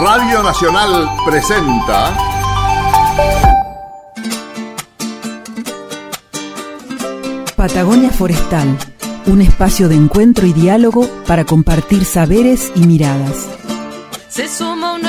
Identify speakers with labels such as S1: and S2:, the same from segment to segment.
S1: Radio Nacional presenta
S2: Patagonia Forestal, un espacio de encuentro y diálogo para compartir saberes y miradas.
S3: Se suma un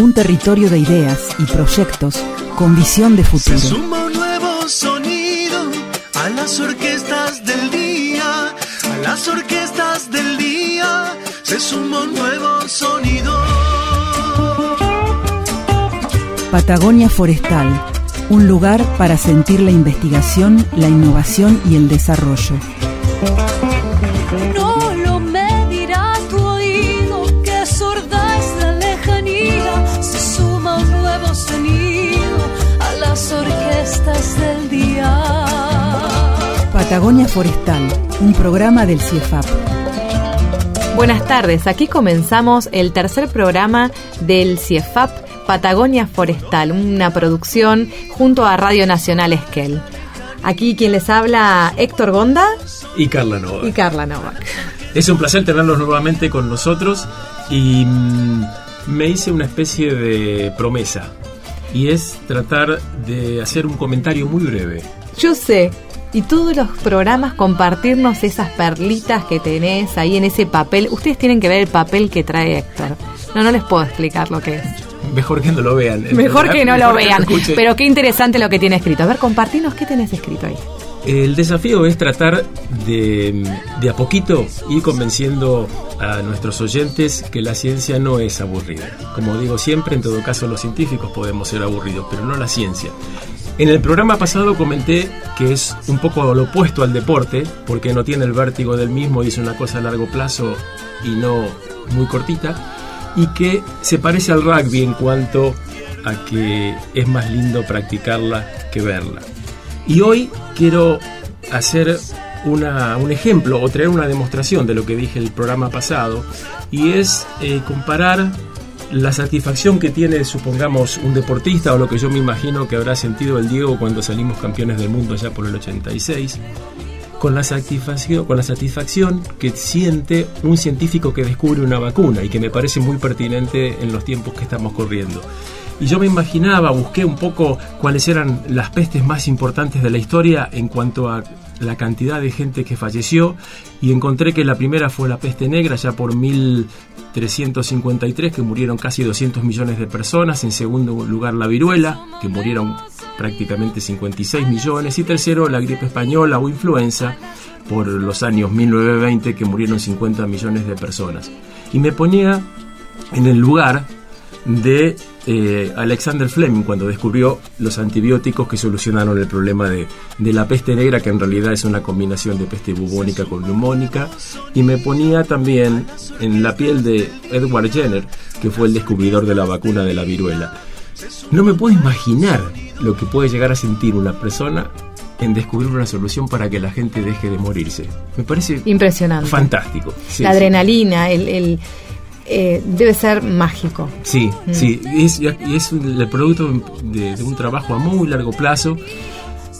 S3: Un
S2: territorio de ideas y proyectos con visión de futuro.
S4: Se suma un nuevo sonido a las orquestas del día, a las orquestas del día. Se suma un nuevo sonido.
S2: Patagonia Forestal, un lugar para sentir la investigación, la innovación y el desarrollo. Patagonia Forestal, un programa del CIEFAP.
S5: Buenas tardes, aquí comenzamos el tercer programa del CIEFAP Patagonia Forestal, una producción junto a Radio Nacional Esquel. Aquí quien les habla Héctor Gonda
S6: y Carla Nova.
S5: y Carla Novak.
S6: Es un placer tenerlos nuevamente con nosotros y mm, me hice una especie de promesa y es tratar de hacer un comentario muy breve.
S5: Yo sé, y todos los programas compartirnos esas perlitas que tenés ahí en ese papel. Ustedes tienen que ver el papel que trae Héctor. No, no les puedo explicar lo que es.
S6: Mejor que no lo vean.
S5: Mejor que no lo vean. Pero qué interesante lo que tiene escrito. A ver, compartinos qué tenés escrito ahí.
S6: El desafío es tratar de, de a poquito ir convenciendo a nuestros oyentes que la ciencia no es aburrida. Como digo siempre, en todo caso los científicos podemos ser aburridos, pero no la ciencia. En el programa pasado comenté que es un poco lo opuesto al deporte, porque no tiene el vértigo del mismo es una cosa a largo plazo y no muy cortita, y que se parece al rugby en cuanto a que es más lindo practicarla que verla. Y hoy quiero hacer una- un ejemplo o traer una demostración de lo que dije el programa pasado y es eh, comparar la satisfacción que tiene, supongamos, un deportista o lo que yo me imagino que habrá sentido el Diego cuando salimos campeones del mundo allá por el 86, con la satisfacción, con la satisfacción que siente un científico que descubre una vacuna y que me parece muy pertinente en los tiempos que estamos corriendo. Y yo me imaginaba, busqué un poco cuáles eran las pestes más importantes de la historia en cuanto a la cantidad de gente que falleció y encontré que la primera fue la peste negra ya por 1353 que murieron casi 200 millones de personas, en segundo lugar la viruela que murieron prácticamente 56 millones y tercero la gripe española o influenza por los años 1920 que murieron 50 millones de personas. Y me ponía en el lugar de eh, Alexander Fleming cuando descubrió los antibióticos que solucionaron el problema de, de la peste negra, que en realidad es una combinación de peste bubónica con neumónica, y me ponía también en la piel de Edward Jenner, que fue el descubridor de la vacuna de la viruela. No me puedo imaginar lo que puede llegar a sentir una persona en descubrir una solución para que la gente deje de morirse. Me parece
S5: Impresionante.
S6: fantástico. Sí,
S5: la
S6: sí.
S5: adrenalina, el, el, eh, debe ser mágico.
S6: Sí,
S5: Mm.
S6: sí, y es, es el producto de, de un trabajo a muy largo plazo.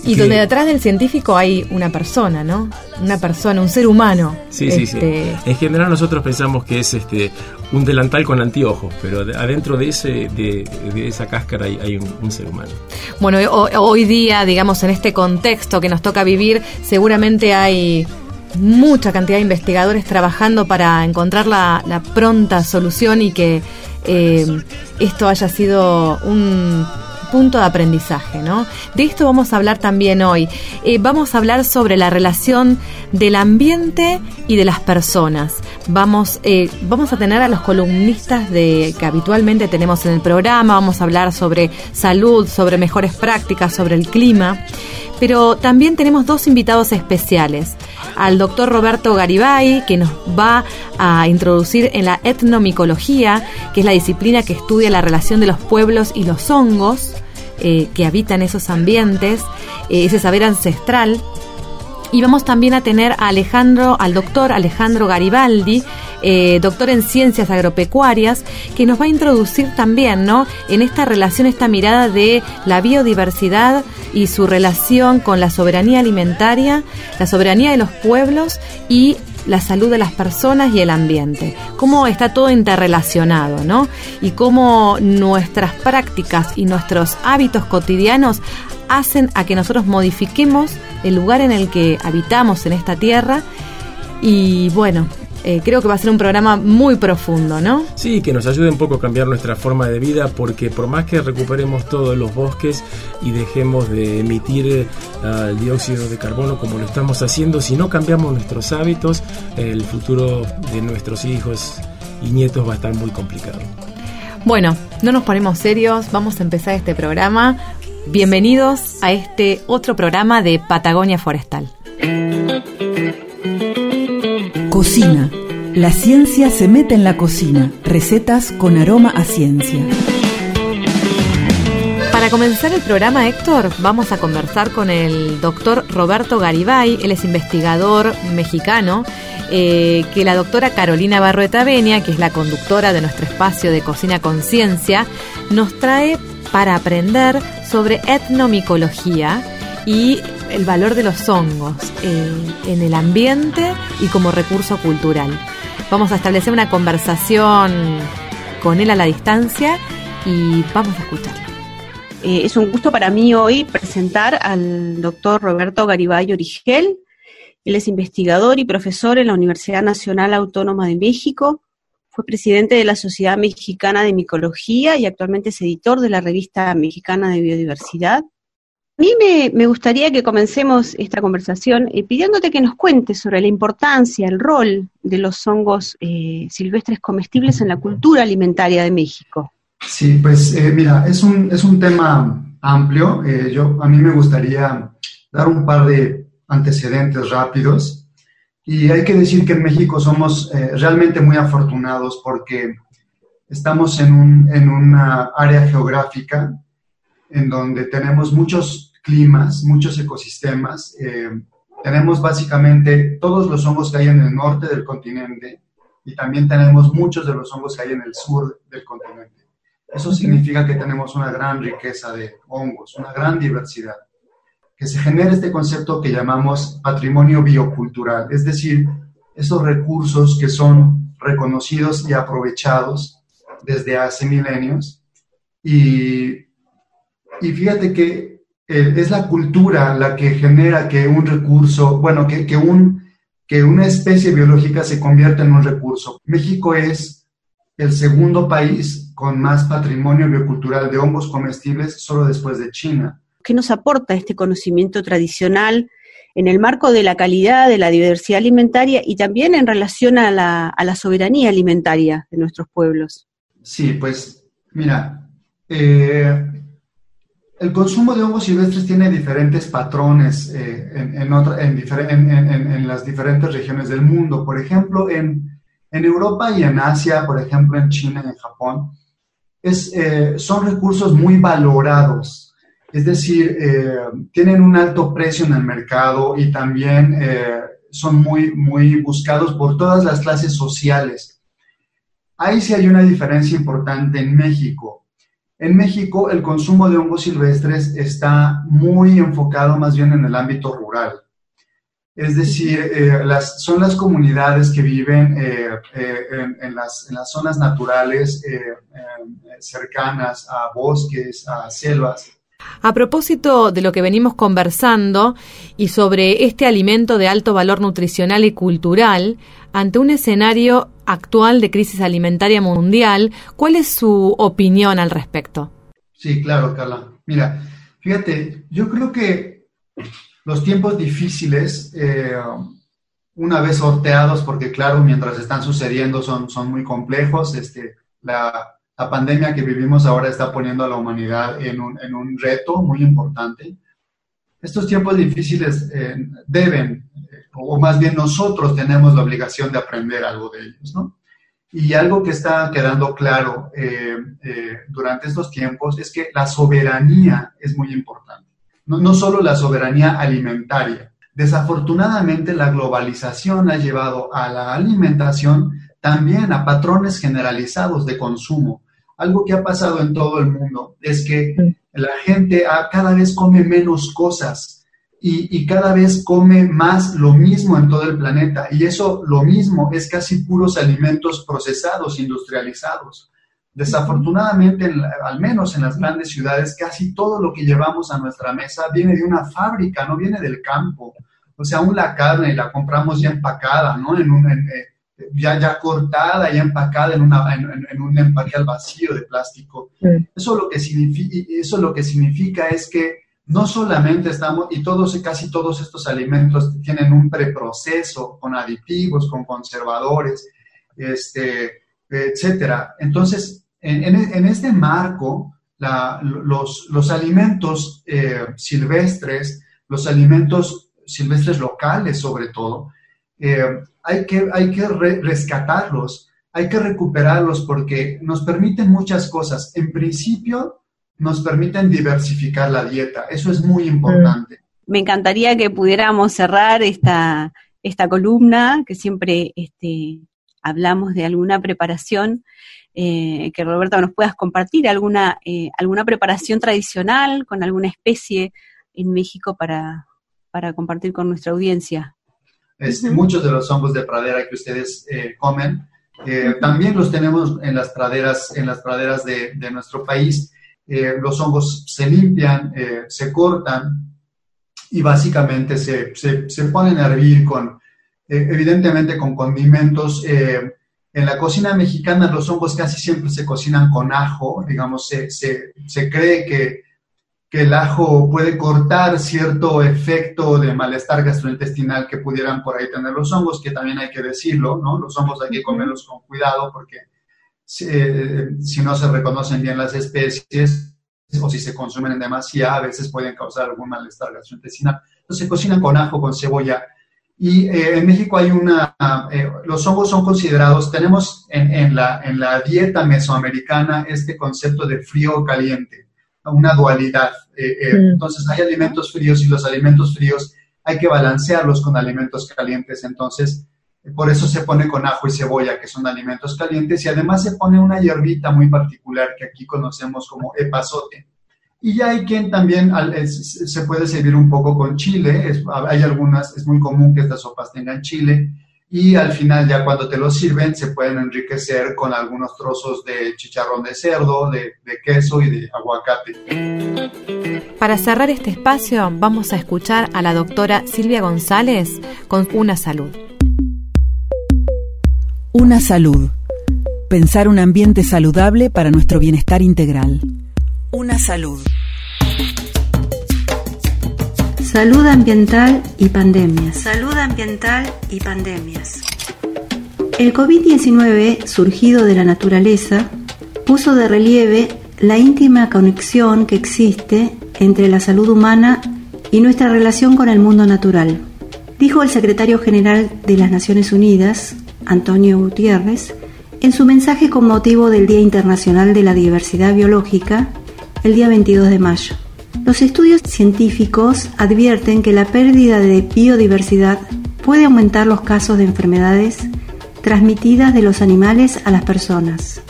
S5: Y
S6: que-
S5: donde detrás del científico hay una persona, ¿no? Una persona, un ser humano.
S6: Sí, sí, sí.
S5: Este,
S6: En general nosotros pensamos que es este un delantal con anteojos, pero de- adentro de ese de, de esa cáscara hay, hay un, un ser humano.
S5: Bueno, ho- hoy día, digamos, en este contexto que nos toca vivir, seguramente hay mucha cantidad de investigadores trabajando para encontrar la, pronta solución y que eh, esto haya sido un punto de aprendizaje, ¿no? De esto vamos a hablar también hoy. Eh, vamos a hablar sobre la relación del ambiente y de las personas. Vamos, eh, vamos a tener a los columnistas de que habitualmente tenemos en el programa. Vamos a hablar sobre salud, sobre mejores prácticas, sobre el clima. Pero también tenemos dos invitados especiales. Al doctor Roberto Garibay, que nos va a introducir en la etnomicología, que es la disciplina que estudia la relación de los pueblos y los hongos eh, que habitan esos ambientes, eh, ese saber ancestral. Y vamos también a tener a Alejandro, al doctor Alejandro Garibaldi, eh, doctor en ciencias agropecuarias, que nos va a introducir también, ¿no? En esta relación, esta mirada de la biodiversidad y su relación con la soberanía alimentaria, la soberanía de los pueblos y la salud de las personas y el ambiente. Cómo está todo interrelacionado, ¿no? Y cómo nuestras prácticas y nuestros hábitos cotidianos hacen a que nosotros modifiquemos el lugar en el que habitamos en esta tierra. Y bueno, eh, creo que va a ser un programa muy profundo, ¿no?
S6: Sí, que nos ayude un poco a cambiar nuestra forma de vida, porque por más que recuperemos todos los bosques y dejemos de emitir eh, el dióxido de carbono como lo estamos haciendo, si no cambiamos nuestros hábitos, el futuro de nuestros hijos y nietos va a estar muy complicado.
S5: Bueno, no nos ponemos serios, vamos a empezar este programa. Bienvenidos a este otro programa de Patagonia Forestal.
S2: Cocina. La ciencia se mete en la cocina. Recetas con aroma a ciencia.
S5: Para comenzar el programa, Héctor, vamos a conversar con el doctor Roberto Garibay. Él es investigador mexicano. Eh, que la doctora Carolina Barrueta Benia, que es la conductora de nuestro espacio de Cocina Conciencia, nos trae para aprender sobre etnomicología y el valor de los hongos eh, en el ambiente y como recurso cultural. Vamos a establecer una conversación con él a la distancia y vamos a escucharlo.
S7: Eh, es un gusto para mí hoy presentar al doctor Roberto Garibay Origel. Él es investigador y profesor en la Universidad Nacional Autónoma de México, fue presidente de la Sociedad Mexicana de Micología y actualmente es editor de la Revista Mexicana de Biodiversidad. A mí me, gustaría que comencemos esta conversación eh, pidiéndote que nos cuentes sobre la importancia, el rol de los hongos eh, silvestres comestibles en la cultura alimentaria de México.
S8: Sí, pues eh, mira, es un, es un tema amplio. yo, a mí me gustaría dar un par de antecedentes rápidos. Y hay que decir que en México somos eh, realmente muy afortunados porque estamos en, un, en una área geográfica en donde tenemos muchos climas, muchos ecosistemas. Eh, tenemos básicamente todos los hongos que hay en el norte del continente y también tenemos muchos de los hongos que hay en el sur del continente. Eso significa que tenemos una gran riqueza de hongos, una gran diversidad que se genere este concepto que llamamos patrimonio biocultural, es decir, esos recursos que son reconocidos y aprovechados desde hace milenios. Y, y fíjate que eh, es la cultura la que genera que un recurso, bueno, que, que, un, que una especie biológica se convierta en un recurso. México es el segundo país con más patrimonio biocultural de hongos comestibles solo después de China.
S7: ¿Qué nos aporta este conocimiento tradicional en el marco de la calidad de la diversidad alimentaria y también en relación a la, soberanía alimentaria de nuestros pueblos?
S8: Sí, pues mira, eh, el consumo de hongos silvestres tiene diferentes patrones eh, en, las diferentes regiones del mundo. Por ejemplo, en, Europa y en Asia, por ejemplo, en China y en Japón, eh, son recursos muy valorados es decir, eh, tienen un alto precio en el mercado y también eh, son muy, muy buscados por todas las clases sociales. Ahí sí hay una diferencia importante en México. En México el consumo de hongos silvestres está muy enfocado más bien en el ámbito rural. Es decir, eh, son las comunidades que viven en, las, en, las, zonas naturales cercanas a bosques, a selvas,
S5: a propósito de lo que venimos conversando y sobre este alimento de alto valor nutricional y cultural, ante un escenario actual de crisis alimentaria mundial, ¿cuál es su opinión al respecto?
S8: Sí, claro, Carla. Mira, fíjate, yo creo que los tiempos difíciles, eh, una vez sorteados, porque claro, mientras están sucediendo son, son muy complejos, este, la, la pandemia que vivimos ahora está poniendo a la humanidad en un, en un reto muy importante. Estos tiempos difíciles eh, deben, eh, o más bien nosotros tenemos la obligación de aprender algo de ellos, ¿no? Y algo que está quedando claro eh, durante estos tiempos es que la soberanía es muy importante. No, no solo la soberanía alimentaria, Desafortunadamente, la globalización ha llevado a la alimentación también a patrones generalizados de consumo. Algo que ha pasado en todo el mundo es que la gente cada vez come menos cosas y, y, cada vez come más lo mismo en todo el planeta. Y eso, lo mismo, es casi puros alimentos procesados, industrializados. Desafortunadamente, al menos en las grandes ciudades, casi todo lo que llevamos a nuestra mesa viene de una fábrica, no viene del campo. O sea, aún la carne la compramos ya empacada, ¿no? En un, eh, ya, ya cortada, ya empacada en, una, en, un empaque al vacío de plástico. Eso, lo que significa, eso lo que significa es que no solamente estamos, y todos casi todos estos alimentos tienen un preproceso con aditivos, con conservadores, este, etcétera. Entonces, en, este marco, los, los, alimentos eh, silvestres, los alimentos silvestres locales sobre todo, eh, hay que, hay que rescatarlos, hay que recuperarlos porque nos permiten muchas cosas. En principio, nos permiten diversificar la dieta. Eso es muy importante.
S7: Me encantaría que pudiéramos cerrar esta, esta columna, que siempre este, hablamos de alguna preparación, eh, que Roberto nos puedas compartir alguna, eh, alguna preparación tradicional con alguna especie en México para, para compartir con nuestra audiencia.
S8: Este, muchos de los hongos de pradera que ustedes eh, comen, también los tenemos en las praderas, en las praderas de, de nuestro país. los hongos se limpian, se cortan y básicamente se, se, se ponen a hervir con, evidentemente con condimentos. Eh, en la cocina mexicana los hongos casi siempre se cocinan con ajo, digamos, se, se, cree que, que, el ajo puede cortar cierto efecto de malestar gastrointestinal que pudieran por ahí tener los hongos, que también hay que decirlo, ¿no? Los hongos hay que comerlos con cuidado porque eh, si no se reconocen bien las especies o si se consumen en demasía, a veces pueden causar algún malestar gastrointestinal. Entonces se cocinan con ajo, con cebolla y eh, en México hay una, eh, los hongos son considerados, tenemos en, la, en la dieta mesoamericana este concepto de frío-caliente, una dualidad. Eh, mm. Entonces hay alimentos fríos y los alimentos fríos hay que balancearlos con alimentos calientes. Entonces, por eso se pone con ajo y cebolla, que son alimentos calientes, y además se pone una hierbita muy particular que aquí conocemos como epazote y ya hay quien también se puede servir un poco con chile. hay algunas, es muy común que estas sopas tengan chile. Y al final, ya cuando te lo sirven, se pueden enriquecer con algunos trozos de chicharrón de cerdo, de, de queso y de aguacate.
S5: Para cerrar este espacio, vamos a escuchar a la doctora Silvia González con Una Salud.
S2: Una Salud. Pensar un ambiente saludable para nuestro bienestar integral. Una salud.
S9: Salud ambiental y pandemias. Salud ambiental y pandemias. El COVID-19, surgido de la naturaleza, puso de relieve la íntima conexión que existe entre la salud humana y nuestra relación con el mundo natural. Dijo el secretario general de las Naciones Unidas, Antonio Gutiérrez, en su mensaje con motivo del Día Internacional de la Diversidad Biológica el día 22 de mayo. Los estudios científicos advierten que la pérdida de biodiversidad puede aumentar los casos de enfermedades transmitidas de los animales a las personas.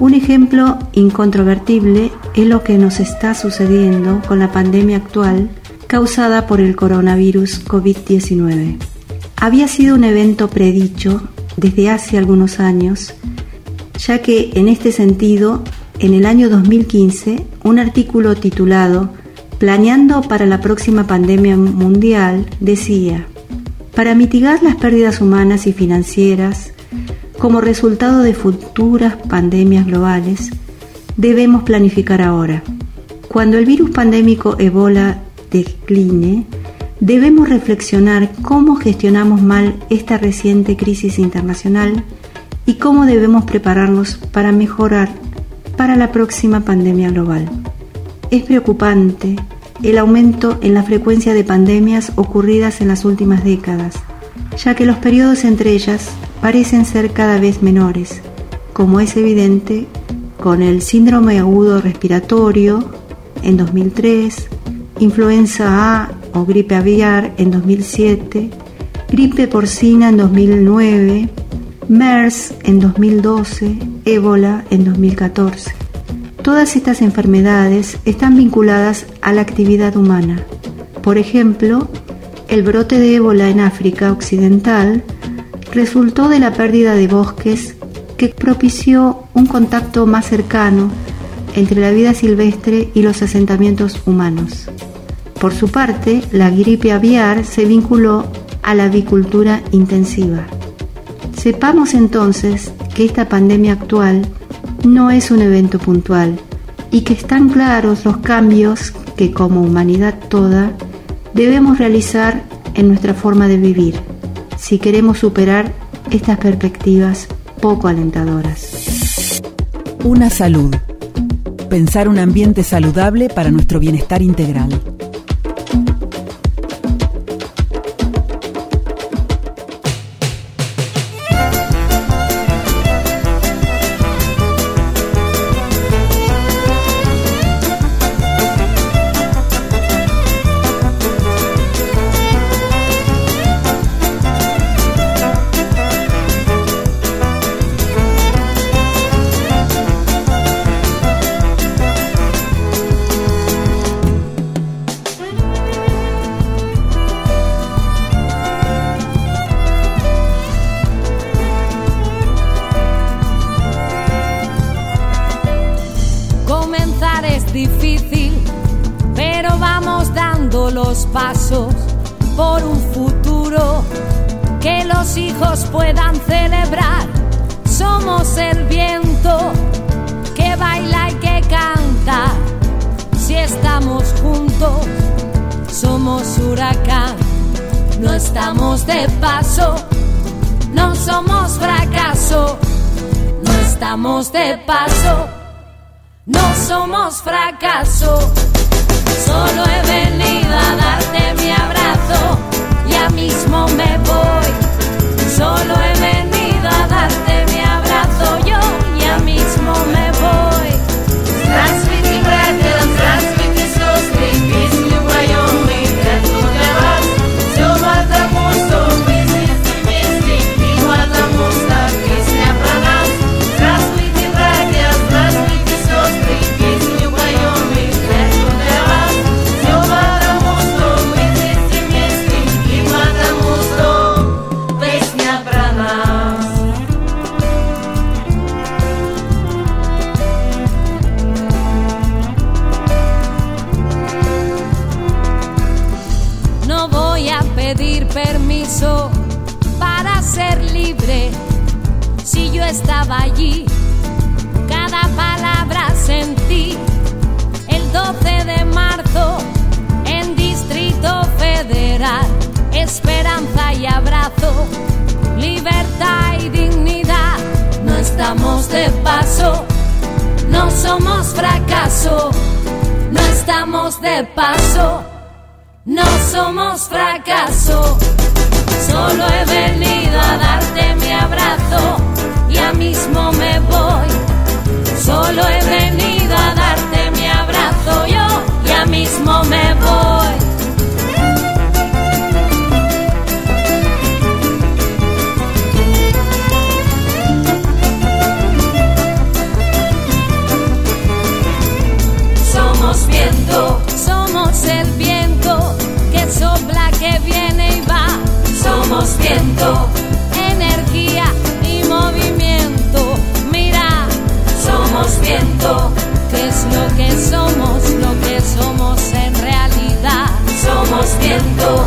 S9: Un ejemplo incontrovertible es lo que nos está sucediendo con la pandemia actual causada por el coronavirus COVID-19. Había sido un evento predicho desde hace algunos años, ya que en este sentido en el año 2015 un artículo titulado Planeando para la próxima pandemia mundial decía, para mitigar las pérdidas humanas y financieras como resultado de futuras pandemias globales, debemos planificar ahora. Cuando el virus pandémico Ebola decline, debemos reflexionar cómo gestionamos mal esta reciente crisis internacional y cómo debemos prepararnos para mejorar para la próxima pandemia global. Es preocupante el aumento en la frecuencia de pandemias ocurridas en las últimas décadas, ya que los periodos entre ellas parecen ser cada vez menores, como es evidente con el síndrome agudo respiratorio en 2003, influenza A o gripe aviar en 2007, gripe porcina en 2009, MERS en 2012, ébola en 2014. Todas estas enfermedades están vinculadas a la actividad humana. Por ejemplo, el brote de ébola en África Occidental resultó de la pérdida de bosques que propició un contacto más cercano entre la vida silvestre y los asentamientos humanos. Por su parte, la gripe aviar se vinculó a la avicultura intensiva. Sepamos entonces que esta pandemia actual no es un evento puntual y que están claros los cambios que como humanidad toda debemos realizar en nuestra forma de vivir si queremos superar estas perspectivas poco alentadoras.
S2: Una salud. Pensar un ambiente saludable para nuestro bienestar integral.
S3: Estamos de paso. No somos fracaso, solo he venido a darte mi abrazo, ya mismo me voy. Solo he venido estamos de paso, no somos fracaso, no estamos de paso. No somos fracaso, solo he venido a darte mi abrazo, ya mismo me voy. Solo he venido Somos viento, energía y movimiento. Mira, somos viento, que es lo que somos, lo que somos en realidad. Somos viento,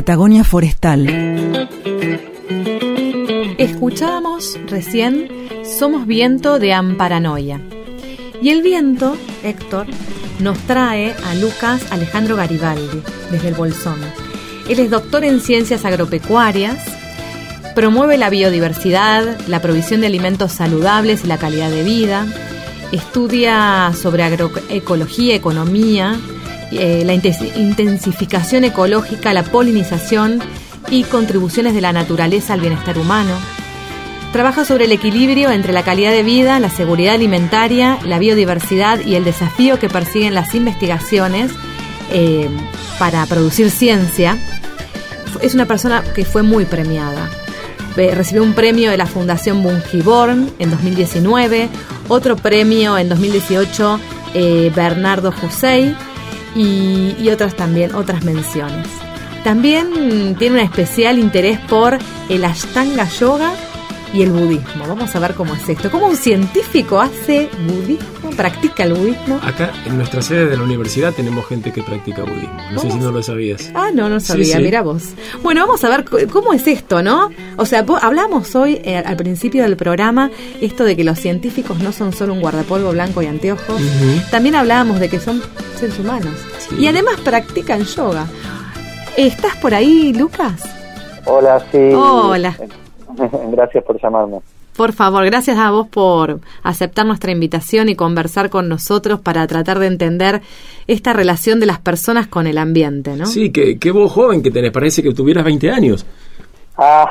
S2: Patagonia Forestal.
S5: escuchábamos recién Somos Viento de Amparanoia. Y el viento, Héctor, nos trae a Lucas Alejandro Garibaldi, desde el Bolsón. Él es doctor en ciencias agropecuarias, promueve la biodiversidad, la provisión de alimentos saludables y la calidad de vida, estudia sobre agroecología, economía, eh, la intensificación ecológica, la polinización y contribuciones de la naturaleza al bienestar humano. Trabaja sobre el equilibrio entre la calidad de vida, la seguridad alimentaria, la biodiversidad y el desafío que persiguen las investigaciones eh, para producir ciencia. Es una persona que fue muy premiada. Eh, recibió un premio de la Fundación Bungiborn en 2019, otro premio en 2018 eh, Bernardo José y, otras también, otras menciones. También tiene un especial interés por el Ashtanga Yoga y el budismo. Vamos a ver cómo es esto. ¿Cómo un científico hace budismo? ¿Practica el budismo?
S6: Acá en nuestra sede de la universidad tenemos gente que practica budismo. No sé si no lo sabías.
S5: Ah, no, no sabía. Mira vos. Bueno, vamos a ver cómo es esto, ¿no? O sea, hablamos hoy eh, al principio del programa esto de que los científicos no son solo un guardapolvo blanco y anteojos. También hablábamos de que son seres humanos. Y además practican yoga. ¿Estás por ahí, Lucas?
S10: Hola, sí.
S5: Hola.
S10: gracias por llamarme.
S5: Por favor, gracias a vos por aceptar nuestra invitación y conversar con nosotros para tratar de entender esta relación de las personas con el ambiente, ¿no?
S6: Sí, que, que vos joven que tenés, parece que tuvieras 20 años.
S10: Ah,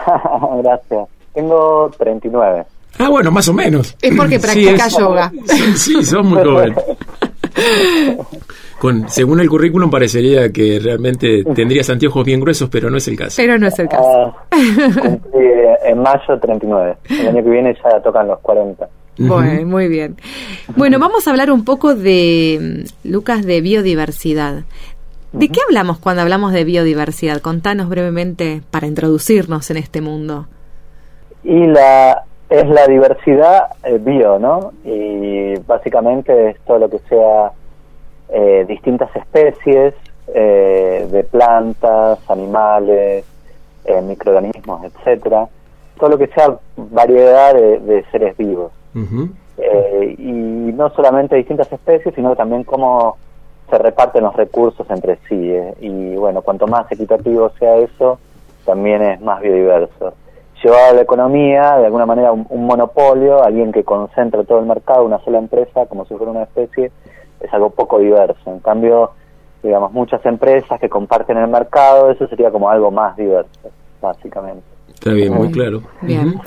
S10: gracias. Tengo 39.
S6: Ah, bueno, más o menos.
S5: Es porque practica yoga.
S6: Sí, sí, sos muy joven. Con, según el currículum parecería que realmente tendrías anteojos bien gruesos, pero no es el caso.
S5: Pero no es el caso.
S10: Ah, en mayo 39. El año que viene ya tocan los 40.
S5: Bueno, muy bien. Bueno, vamos a hablar un poco de, Lucas, de biodiversidad. ¿De qué hablamos cuando hablamos de biodiversidad? Contanos brevemente para introducirnos en este mundo.
S10: Y la es la diversidad eh, bio, ¿no? Y básicamente es todo lo que sea eh, distintas especies eh, de plantas, animales, eh, microorganismos, etcétera, todo lo que sea variedad de, seres vivos. y no solamente distintas especies, sino también cómo se reparten los recursos entre sí. y bueno, cuanto más equitativo sea eso, también es más biodiverso. Llevado a la economía, de alguna manera, un, un monopolio, alguien que concentra todo el mercado, una sola empresa, como si fuera una especie, es algo poco diverso. En cambio, digamos, muchas empresas que comparten el mercado, eso sería como algo más diverso, básicamente.
S6: Está bien, muy claro.
S5: Bien.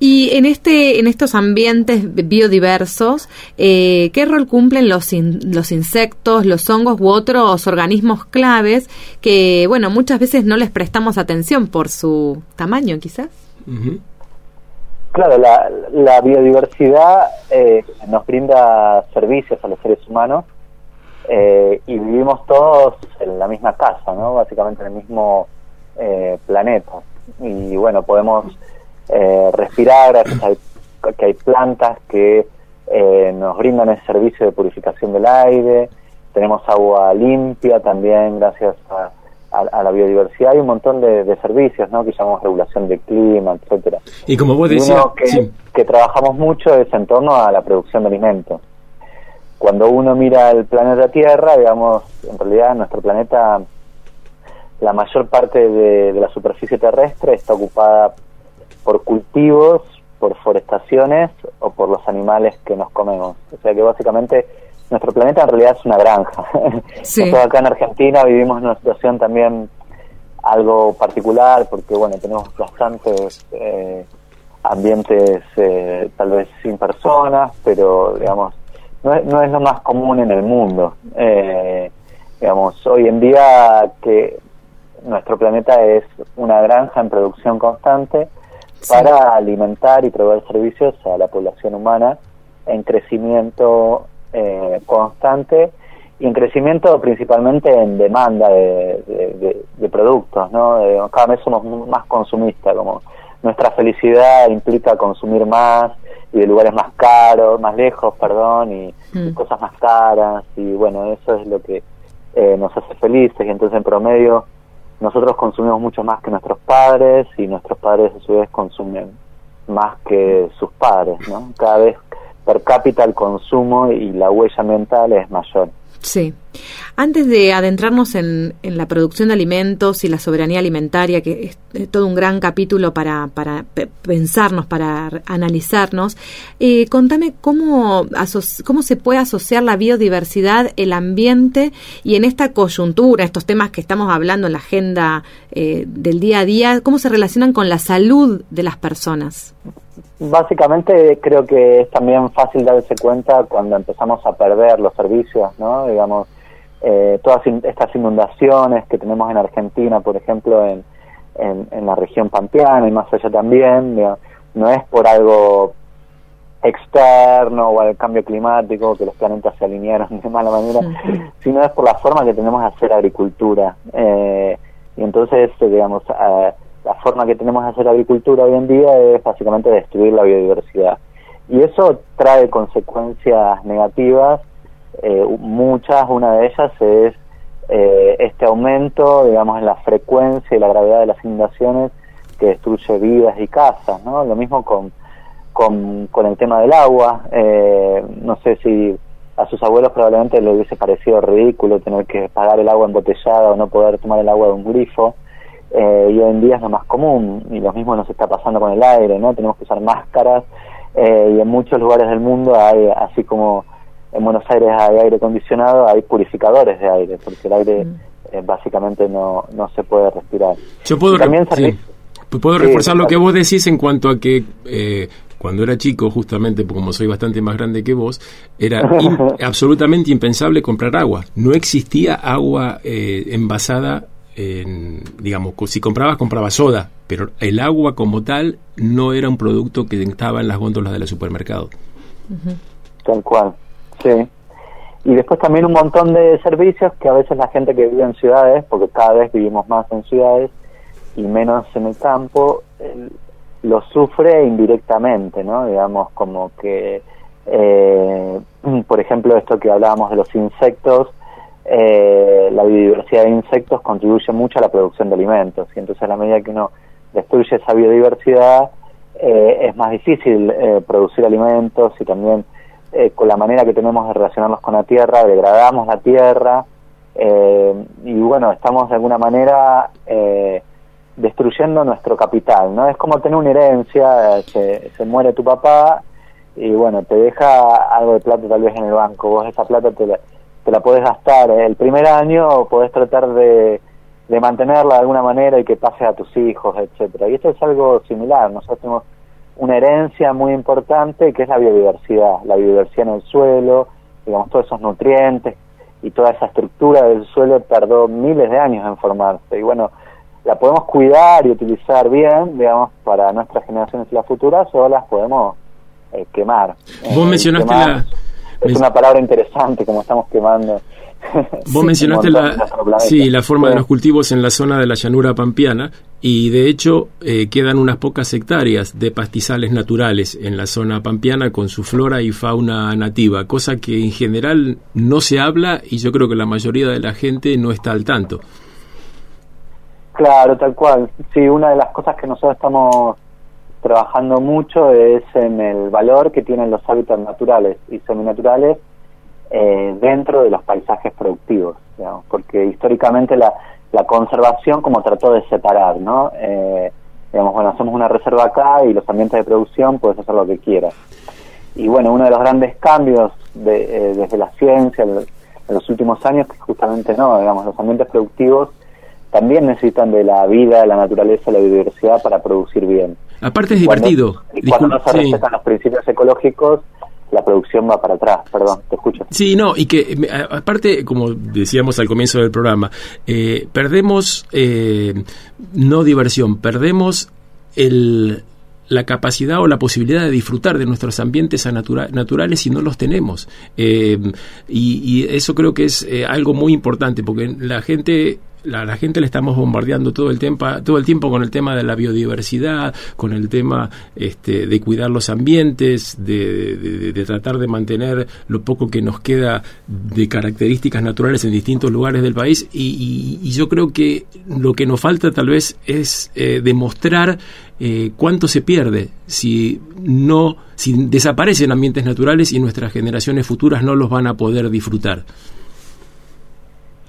S5: Y en este, en estos ambientes biodiversos, eh, ¿qué rol cumplen los los insectos, los hongos u otros organismos claves que, bueno, muchas veces no les prestamos atención por su tamaño, quizás?
S10: Claro, la, la biodiversidad eh, nos brinda servicios a los seres humanos eh, y vivimos todos en la misma casa, ¿no? Básicamente en el mismo eh, planeta. Y bueno, podemos respirar gracias a que hay plantas que nos brindan el servicio de purificación del aire, tenemos agua limpia también gracias a a, la biodiversidad hay un montón de, servicios ¿no? que llamamos regulación del clima, etcétera.
S6: Y como vos decías,
S10: que, trabajamos mucho es en torno a la producción de alimentos. Cuando uno mira el planeta Tierra, digamos, en realidad nuestro planeta, la mayor parte de, de la superficie terrestre está ocupada por cultivos, por forestaciones o por los animales que nos comemos. O sea que básicamente nuestro planeta en realidad es una granja. Nosotros acá en Argentina vivimos en una situación también algo particular porque, bueno, tenemos bastantes eh, ambientes eh, tal vez sin personas, pero, digamos, no es, no es lo más común en el mundo. Eh, digamos, hoy en día que nuestro planeta es una granja en producción constante para alimentar y proveer servicios a la población humana en crecimiento eh, constante y en crecimiento principalmente en demanda de, productos, ¿no? cada vez somos más consumistas, como nuestra felicidad implica consumir más y de lugares más caros, más lejos, perdón, y, mm. cosas más caras, y bueno, eso es lo que eh, nos hace felices, y entonces en promedio nosotros consumimos mucho más que nuestros padres, y nuestros padres a su vez consumen más que sus padres, ¿no? Cada vez per cápita el consumo y la huella ambiental es mayor.
S5: Sí. Antes de adentrarnos en, la producción de alimentos y la soberanía alimentaria, que es todo un gran capítulo para, para pensarnos, para analizarnos, eh, contame cómo, cómo se puede asociar la biodiversidad, el ambiente y en esta coyuntura, estos temas que estamos hablando en la agenda eh, del día a día, cómo se relacionan con la salud de las personas.
S10: Básicamente creo que es también fácil darse cuenta cuando empezamos a perder los servicios, ¿no? Digamos, eh, todas estas inundaciones que tenemos en Argentina, por ejemplo, en, en, la región pampeana y más allá también, no es por algo externo o al cambio climático, que los planetas se alinearon de mala manera, sino es por la forma que tenemos de hacer agricultura. Eh, y entonces, digamos, la forma que tenemos de hacer agricultura hoy en día es básicamente destruir la biodiversidad. Y eso trae consecuencias negativas, eh, muchas, una de ellas es eh, este aumento, digamos, en la frecuencia y la gravedad de las inundaciones que destruye vidas y casas, ¿no? Lo mismo con, con, con el tema del agua, eh, no sé si a sus abuelos probablemente le hubiese parecido ridículo tener que pagar el agua embotellada o no poder tomar el agua de un grifo, eh, y hoy en día es lo más común y lo mismo nos está pasando con el aire, ¿no? Tenemos que usar máscaras eh, y en muchos lugares del mundo hay, así como en Buenos Aires hay aire acondicionado, hay purificadores de aire, porque el aire mm. eh, básicamente no, no se puede respirar.
S6: Yo puedo, también puedo reforzar lo que vos decís en cuanto a que cuando era chico, justamente como soy bastante más grande que vos, era absolutamente impensable comprar agua. No existía agua envasada digamos, si comprabas, comprabas soda, pero el agua como tal no era un producto que estaba en las góndolas de los supermercados.
S10: Tal cual, sí. Y después también un montón de servicios que a veces la gente que vive en ciudades, porque cada vez vivimos más en ciudades y menos en el campo, lo sufre indirectamente, ¿no? Digamos, como que, eh, por ejemplo, esto que hablábamos de los insectos, eh, la biodiversidad de insectos contribuye mucho a la producción de alimentos y entonces a la medida que uno destruye esa biodiversidad eh, es más difícil eh, producir alimentos y también eh, con la manera que tenemos de relacionarnos con la tierra degradamos la tierra y bueno estamos de alguna manera destruyendo nuestro capital no es como tener una herencia se, se muere tu papá y bueno te deja algo de plata tal vez en el banco vos esa plata te la te la podés gastar el primer año o podés tratar de, de mantenerla de alguna manera y que pase a tus hijos, etcétera. Y esto es algo similar. Nosotros tenemos una herencia muy importante que es la biodiversidad, la biodiversidad en el suelo, digamos, todos esos nutrientes y toda esa estructura del suelo tardó miles de años en formarse. Y bueno, la podemos cuidar y utilizar bien, digamos, para nuestras generaciones y las futuras, o las podemos eh, quemar.
S6: Vos mencionaste la
S10: es una palabra interesante, como estamos quemando.
S6: Vos mencionaste la, sí, la forma de los cultivos en la zona de la llanura pampeana y de hecho eh, quedan unas pocas hectáreas de pastizales naturales en la zona pampeana con su flora y fauna nativa, cosa que en general no se habla y yo creo que la mayoría de la gente no está al tanto.
S10: Claro, tal cual. Sí, una de las cosas que nosotros estamos trabajando mucho es en el valor que tienen los hábitats naturales y seminaturales eh, dentro de los paisajes productivos, digamos, porque históricamente la, la conservación como trató de separar, ¿no? Eh, digamos, bueno, hacemos una reserva acá y los ambientes de producción puedes hacer lo que quieras. Y bueno, uno de los grandes cambios de, eh, desde la ciencia en los últimos años que justamente no, digamos, los ambientes productivos también necesitan de la vida, la naturaleza, la biodiversidad para producir bien.
S6: Aparte es divertido.
S10: Y cuando no se respetan los principios ecológicos, la producción va para atrás. Perdón, te escucho.
S6: Sí, no, y que aparte, como decíamos al comienzo del programa, eh, perdemos eh, no diversión, perdemos el, la capacidad o la posibilidad de disfrutar de nuestros ambientes naturales si no los tenemos. Eh, y, eso creo que es algo muy importante, porque la gente la, la gente le estamos bombardeando todo el tiempo, todo el tiempo con el tema de la biodiversidad, con el tema este, de cuidar los ambientes, de, de- tratar de mantener lo poco que nos queda de características naturales en distintos lugares del país y, y- y yo creo que lo que nos falta tal vez es eh, demostrar eh, cuánto se pierde si no si desaparecen ambientes naturales y nuestras generaciones futuras no los van a poder disfrutar.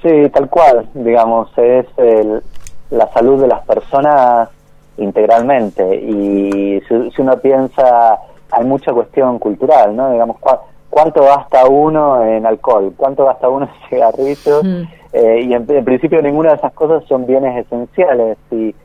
S10: Sí, tal cual, digamos, es el- la salud de las personas integralmente y si, si uno piensa, hay mucha cuestión cultural, ¿no? Digamos, cua- ¿cuánto gasta uno en alcohol? ¿Cuánto gasta uno en cigarrillos?
S5: Mm.
S10: Eh, y en, en principio ninguna de esas cosas son bienes esenciales y,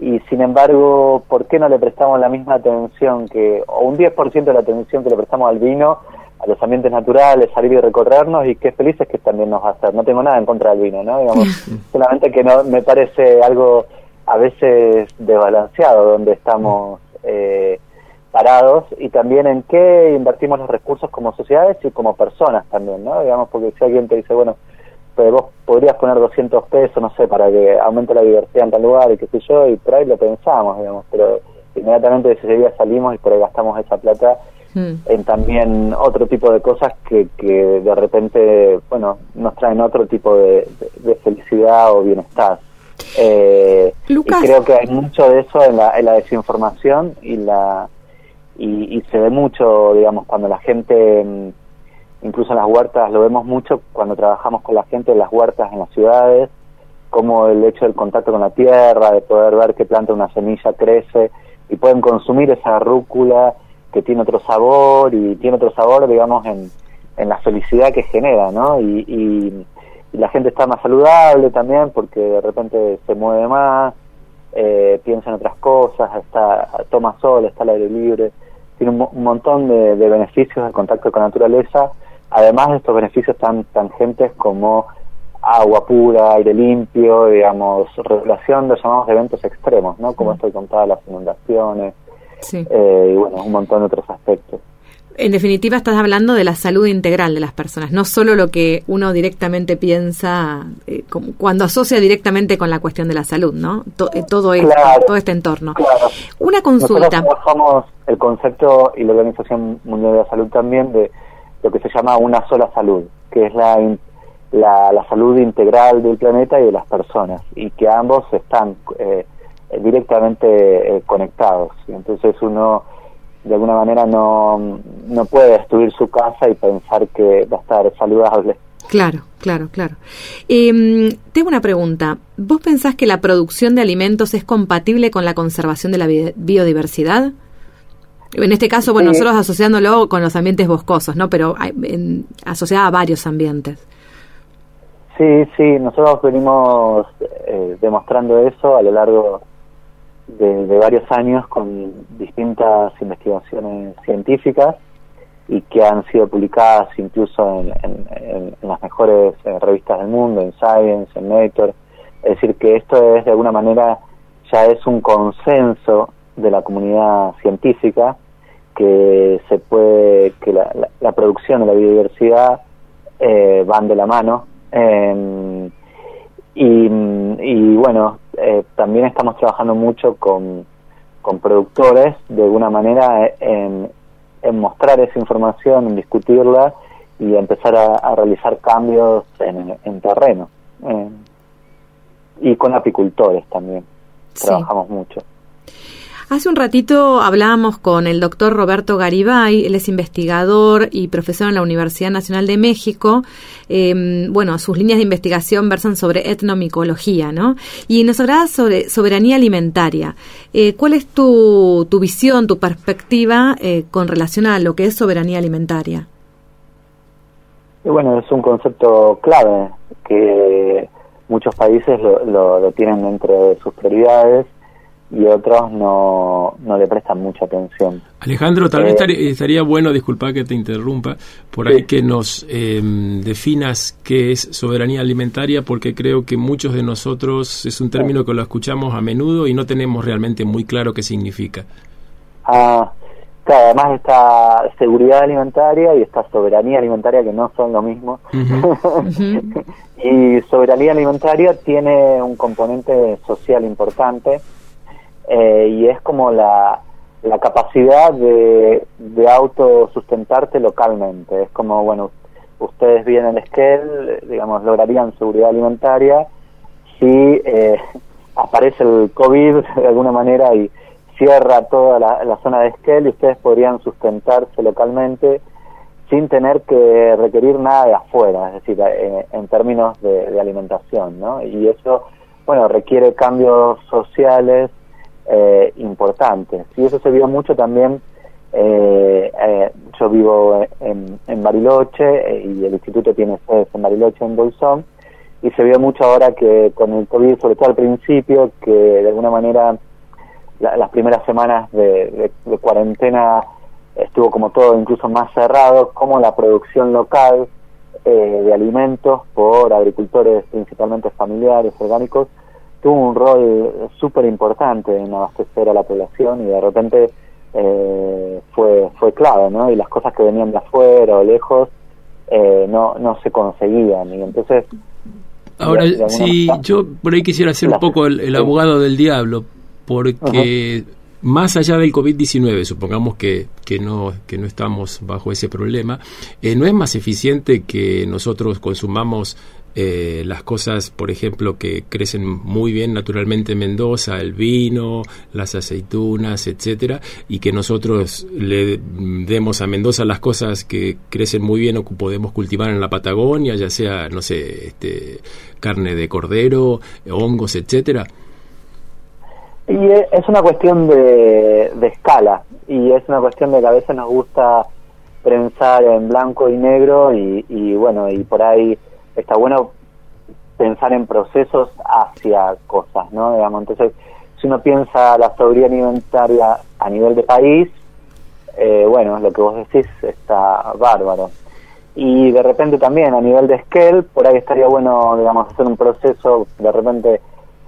S10: y sin embargo, ¿por qué no le prestamos la misma atención que, o un 10% de la atención que le prestamos al vino, a los ambientes naturales, salir y recorrernos y qué felices que también nos va a hacer? No tengo nada en contra del vino, ¿no? Digamos, solamente que no me parece algo a veces desbalanceado donde estamos eh, parados y también en qué invertimos los recursos como sociedades y como personas también, ¿no? Digamos, porque si alguien te dice, bueno, pues vos podrías poner 200 pesos, no sé, para que aumente la diversidad en tal lugar y qué sé yo, y por ahí lo pensamos, digamos, pero inmediatamente ese día salimos y por ahí gastamos esa plata
S5: Mm.
S10: en también otro tipo de cosas que, que de repente, bueno, nos traen otro tipo de, de- de felicidad o bienestar. Eh,
S5: Lucas.
S10: Y creo que hay mucho de eso en la, en la desinformación y la y, y se ve mucho, digamos, cuando la gente, mm, incluso en las huertas, lo vemos mucho cuando trabajamos con la gente en las huertas en las ciudades, como el hecho del contacto con la tierra, de poder ver que planta una semilla crece y pueden consumir esa rúcula que tiene otro sabor y tiene otro sabor, digamos, en, en la felicidad que genera, ¿no? Y, y, y la gente está más saludable también porque de repente se mueve más, eh, piensa en otras cosas, está toma sol, está al aire libre, tiene un, mo- un montón de, de beneficios del contacto con la naturaleza, además de estos beneficios tan tangentes como agua pura, aire limpio, digamos, regulación de llamados eventos extremos, ¿no? Como esto que contaba las inundaciones,
S5: Sí.
S10: eh, y bueno, un montón de otros aspectos.
S5: En definitiva, estás hablando de la salud integral de las personas, no solo lo que uno directamente piensa eh, cuando asocia directamente con la cuestión de la salud, ¿no? To- eh, todo esto,
S10: Claro.
S5: todo este entorno.
S10: Claro.
S5: Una
S10: Nosotros
S5: consulta.
S10: trabajamos el concepto y la Organización Mundial de la Salud también de lo que se llama una sola salud, que es la, la, la salud integral del planeta y de las personas, y que ambos están eh, directamente eh, conectados. Y entonces uno, de alguna manera, no, no puede destruir su casa y pensar que va a estar saludable.
S5: Claro, claro, claro. Eh, tengo una pregunta. ¿Vos pensás que la producción de alimentos es compatible con la conservación de la bi- biodiversidad? En este caso, bueno,
S10: Sí.
S5: nosotros asociándolo con los ambientes boscosos, ¿no? Pero en- asociada a varios ambientes.
S10: Sí, sí, nosotros venimos eh, demostrando eso a lo largo de, de varios años con distintas investigaciones científicas y que han sido publicadas incluso en, en- las mejores eh, revistas del mundo, en Science, en Nature. Es decir, que esto es de alguna manera ya es un consenso de la comunidad científica que se puede que la, la- la producción y la biodiversidad eh, van de la mano eh, y, y bueno eh, también estamos trabajando mucho con, con productores de alguna manera en, en mostrar esa información en discutirla y empezar a, a realizar cambios en, en terreno eh, y con apicultores también
S5: Sí.
S10: trabajamos mucho
S5: Hace un ratito hablábamos con el doctor Roberto Garibay, él es investigador y profesor en la Universidad Nacional de México. Eh, bueno, sus líneas de investigación versan sobre etnomicología, ¿no? Y nos hablaba sobre soberanía alimentaria. Eh, ¿Cuál es tu, tu visión, tu perspectiva eh, con relación a lo que es soberanía alimentaria?
S10: Bueno, es un concepto clave que muchos países lo, lo, lo tienen dentro de sus prioridades y otros no, no le prestan mucha atención.
S6: Alejandro, tal vez
S10: Eh,
S6: estaría, estaría bueno, disculpa que te interrumpa, por ahí que nos eh, definas qué es soberanía alimentaria, porque creo que muchos de nosotros es un término que lo escuchamos a menudo y no tenemos realmente muy claro qué significa.
S10: Ah, Claro, además esta seguridad alimentaria y esta soberanía alimentaria que no son lo mismo. y soberanía alimentaria tiene un componente social importante eh, y es como la, la capacidad de, de autosustentarte localmente. Es como, bueno, ustedes vienen el Esquel, digamos, lograrían seguridad alimentaria si eh, aparece el COVID de alguna manera y cierra toda la, zona de Esquel y ustedes podrían sustentarse localmente sin tener que requerir nada de afuera, es decir, eh, en, términos de, alimentación, ¿no? Y eso, bueno, requiere cambios sociales eh, importantes. Y eso se vio mucho también, eh, eh yo vivo en, en Bariloche y el instituto tiene sedes en Bariloche, en Bolsón, y se vio mucho ahora que con el COVID, sobre todo al principio, que de alguna manera las primeras semanas de, cuarentena estuvo como todo incluso más cerrado, como la producción local eh, de alimentos por agricultores principalmente familiares, orgánicos, tuvo un rol súper importante en abastecer a la población y de repente eh, fue, fue clave, ¿no? Y las cosas que venían de afuera o lejos eh, no, no se conseguían. Y entonces...
S6: Ahora, sí, yo por ahí quisiera ser un poco el abogado del diablo, porque más allá del COVID-19, supongamos que, que, no, que no estamos bajo ese problema, eh, ¿no es más eficiente que nosotros consumamos eh, las cosas, por ejemplo, que crecen muy bien naturalmente en Mendoza, el vino, las aceitunas, etcétera, y que nosotros le demos a Mendoza las cosas que crecen muy bien o que podemos cultivar en la Patagonia, ya sea, no sé, este, carne de cordero, hongos, etcétera?
S10: Y e, es una cuestión de, escala y es una cuestión de que a veces nos gusta pensar en blanco y negro y, bueno, y por ahí está bueno pensar en procesos hacia cosas, ¿no? Digamos, entonces, si uno piensa la soberanía alimentaria a nivel de país, eh, bueno, lo que vos decís está bárbaro. Y de repente también a nivel de scale, por ahí estaría bueno, digamos, hacer un proceso de repente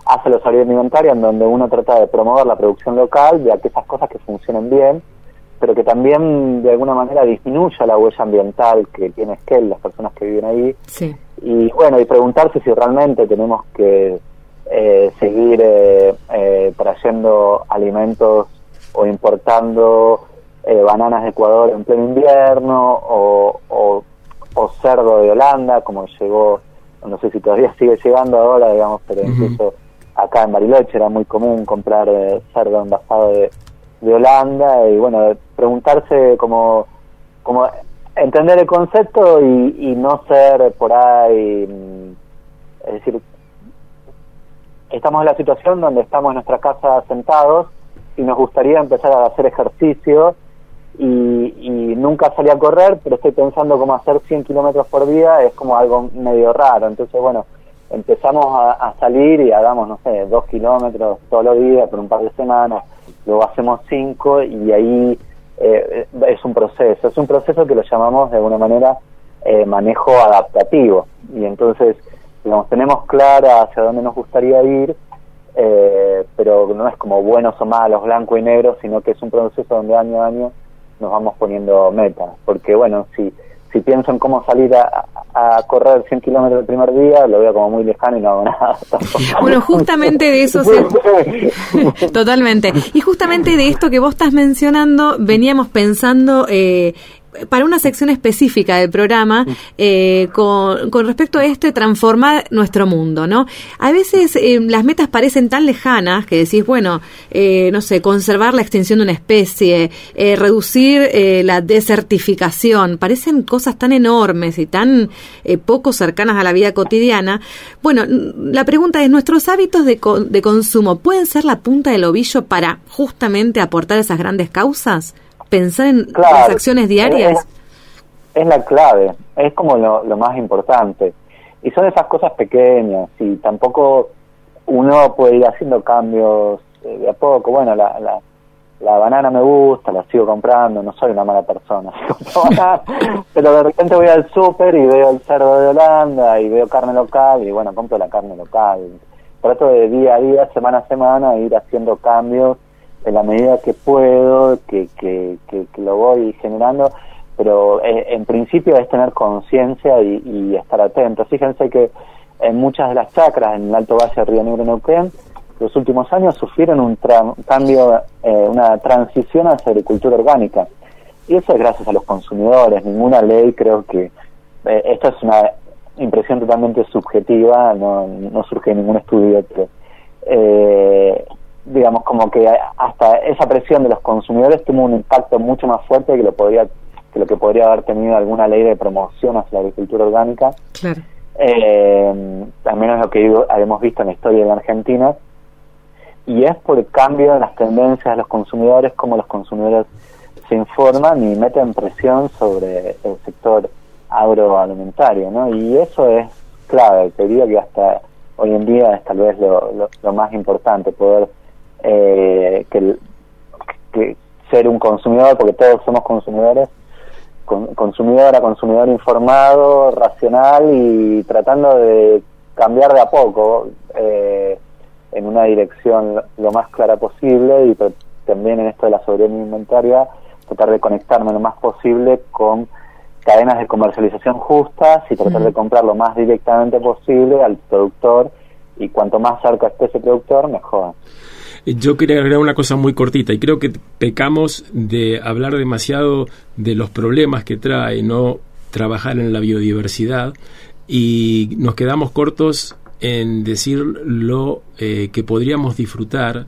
S10: hace la salida alimentaria en donde uno trata de promover la producción local de aquellas cosas que funcionen bien, pero que también de alguna manera disminuya la huella ambiental que tiene Esquel, las personas que viven ahí. Y bueno, y preguntarse si realmente tenemos que eh, seguir eh, eh, trayendo alimentos o importando bananas de Ecuador en pleno invierno o, o, cerdo de Holanda, como llegó, no sé si todavía sigue llegando ahora, digamos, pero incluso acá en Bariloche era muy común comprar eh, cerdo envasado de, Holanda y bueno, preguntarse como, como entender el concepto y, no ser por ahí, mm, es decir, estamos en la situación donde estamos en nuestra casa sentados y nos gustaría empezar a hacer ejercicio y, y nunca salí a correr, pero estoy pensando cómo hacer 100 kilómetros por día, es como algo medio raro, entonces bueno, empezamos a, salir y hagamos, no sé, dos kilómetros todos los días por un par de semanas, luego hacemos cinco y ahí eh, es un proceso, es un proceso que lo llamamos de alguna manera eh, manejo adaptativo. Y entonces, digamos, tenemos clara hacia dónde nos gustaría ir, eh, pero no es como buenos o malos, blanco y negro, sino que es un proceso donde año a año nos vamos poniendo metas, porque bueno, si si pienso en cómo salir a, correr 100 kilómetros el primer día, lo veo como muy lejano y no hago nada.
S5: Bueno, justamente de eso Totalmente. Y justamente de esto que vos estás mencionando, veníamos pensando eh, para una sección específica del programa eh, con, con, respecto a esto de transformar nuestro mundo, ¿no? A veces eh, las metas parecen tan lejanas que decís, bueno, eh, no sé, conservar la extinción de una especie, reducir la desertificación, parecen cosas tan enormes y tan poco cercanas a la vida cotidiana. Bueno, la pregunta es, ¿nuestros hábitos de, de consumo pueden ser la punta del ovillo para justamente aportar esas grandes causas? Pensar en las acciones diarias.
S10: Es, la clave, es como lo, más importante. Y son esas cosas pequeñas y tampoco uno puede ir haciendo cambios eh, de a poco. Bueno, la, la, la banana me gusta, la sigo comprando, no soy una mala persona, pero de repente voy al súper y veo el cerdo de Holanda y veo carne local y bueno, compro la carne local. Trato de día a día, semana a semana, ir haciendo cambios en la medida que puedo, que, que, que, lo voy generando, pero eh, en principio es tener conciencia y, estar atento. Fíjense que en muchas de las chacras en el Alto Valle de Río Negro Neuquén, los últimos años sufrieron un cambio, eh, una transición hacia agricultura orgánica. Y eso es gracias a los consumidores. Ninguna ley creo que... Eh, esto es una impresión totalmente subjetiva, no, no surge ningún estudio, pero eh, digamos como que hasta esa presión de los consumidores tuvo un impacto mucho más fuerte que lo podría que lo que podría haber tenido alguna ley de promoción hacia la agricultura orgánica.
S5: Claro.
S10: Eh, al menos lo que hemos visto en la historia de la Argentina. Y es por el cambio en las tendencias de los consumidores, como los consumidores se informan y meten presión sobre el sector agroalimentario, ¿no? Y eso es clave, te digo que hasta hoy en día es tal vez lo, lo, más importante, poder eh, que, ser un consumidor, porque todos somos consumidores, con, consumidor a consumidor informado, racional y tratando de cambiar de a poco eh, en una dirección lo más clara posible y también en esto de la soberanía alimentaria tratar de conectarme lo más posible con cadenas de comercialización justas y tratar de comprar lo más directamente posible al productor y cuanto más cerca esté ese productor, mejor.
S6: Yo quería agregar una cosa muy cortita y creo que pecamos de hablar demasiado de los problemas que trae no trabajar en la biodiversidad y nos quedamos cortos en decir lo eh, que podríamos disfrutar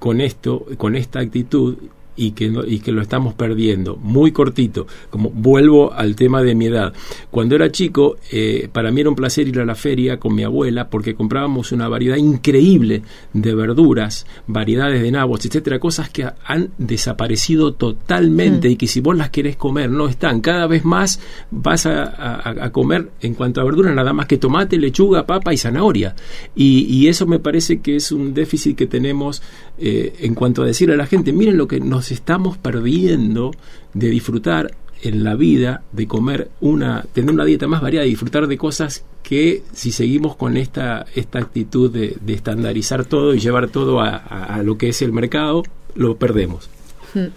S6: con esto, con esta actitud y que, y que lo estamos perdiendo. Muy cortito, como vuelvo al tema de mi edad. Cuando era chico, eh, para mí era un placer ir a la feria con mi abuela porque comprábamos una variedad increíble de verduras, variedades de nabos, etcétera, cosas que han desaparecido totalmente mm. y que si vos las querés comer no están. Cada vez más vas a, comer en cuanto a verduras nada más que tomate, lechuga, papa y zanahoria. Y, eso me parece que es un déficit que tenemos eh, en cuanto a decir a la gente, miren lo que nos estamos perdiendo de disfrutar en la vida, de comer una, tener una dieta más variada y disfrutar de cosas que si seguimos con esta, esta actitud de, estandarizar todo y llevar todo a, lo que es el mercado, lo perdemos.
S10: Hmm.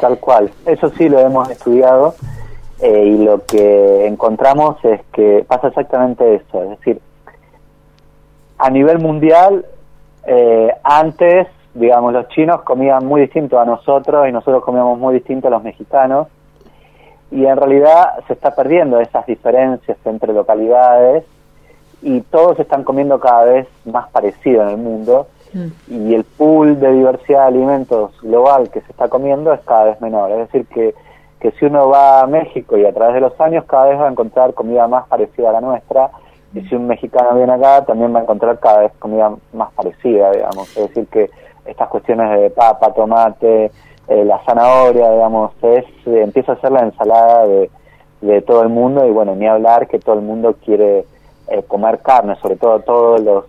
S10: Tal cual, eso sí lo hemos estudiado eh, y lo que encontramos es que pasa exactamente eso, es decir, a nivel mundial, eh, antes digamos, los chinos comían muy distinto a nosotros y nosotros comíamos muy distinto a los mexicanos. Y en realidad se está perdiendo esas diferencias entre localidades y todos están comiendo cada vez más parecido en el mundo mm. y el pool de diversidad de alimentos global que se está comiendo es cada vez menor. Es decir, que, que si uno va a México y a través de los años cada vez va a encontrar comida más parecida a la nuestra y si un mexicano viene acá también va a encontrar cada vez comida más parecida, digamos. Es decir, que estas cuestiones de papa, tomate, eh, la zanahoria, digamos, es, eh, empieza a ser la ensalada de, de, todo el mundo y bueno, ni hablar que todo el mundo quiere eh, comer carne, sobre todo todos los,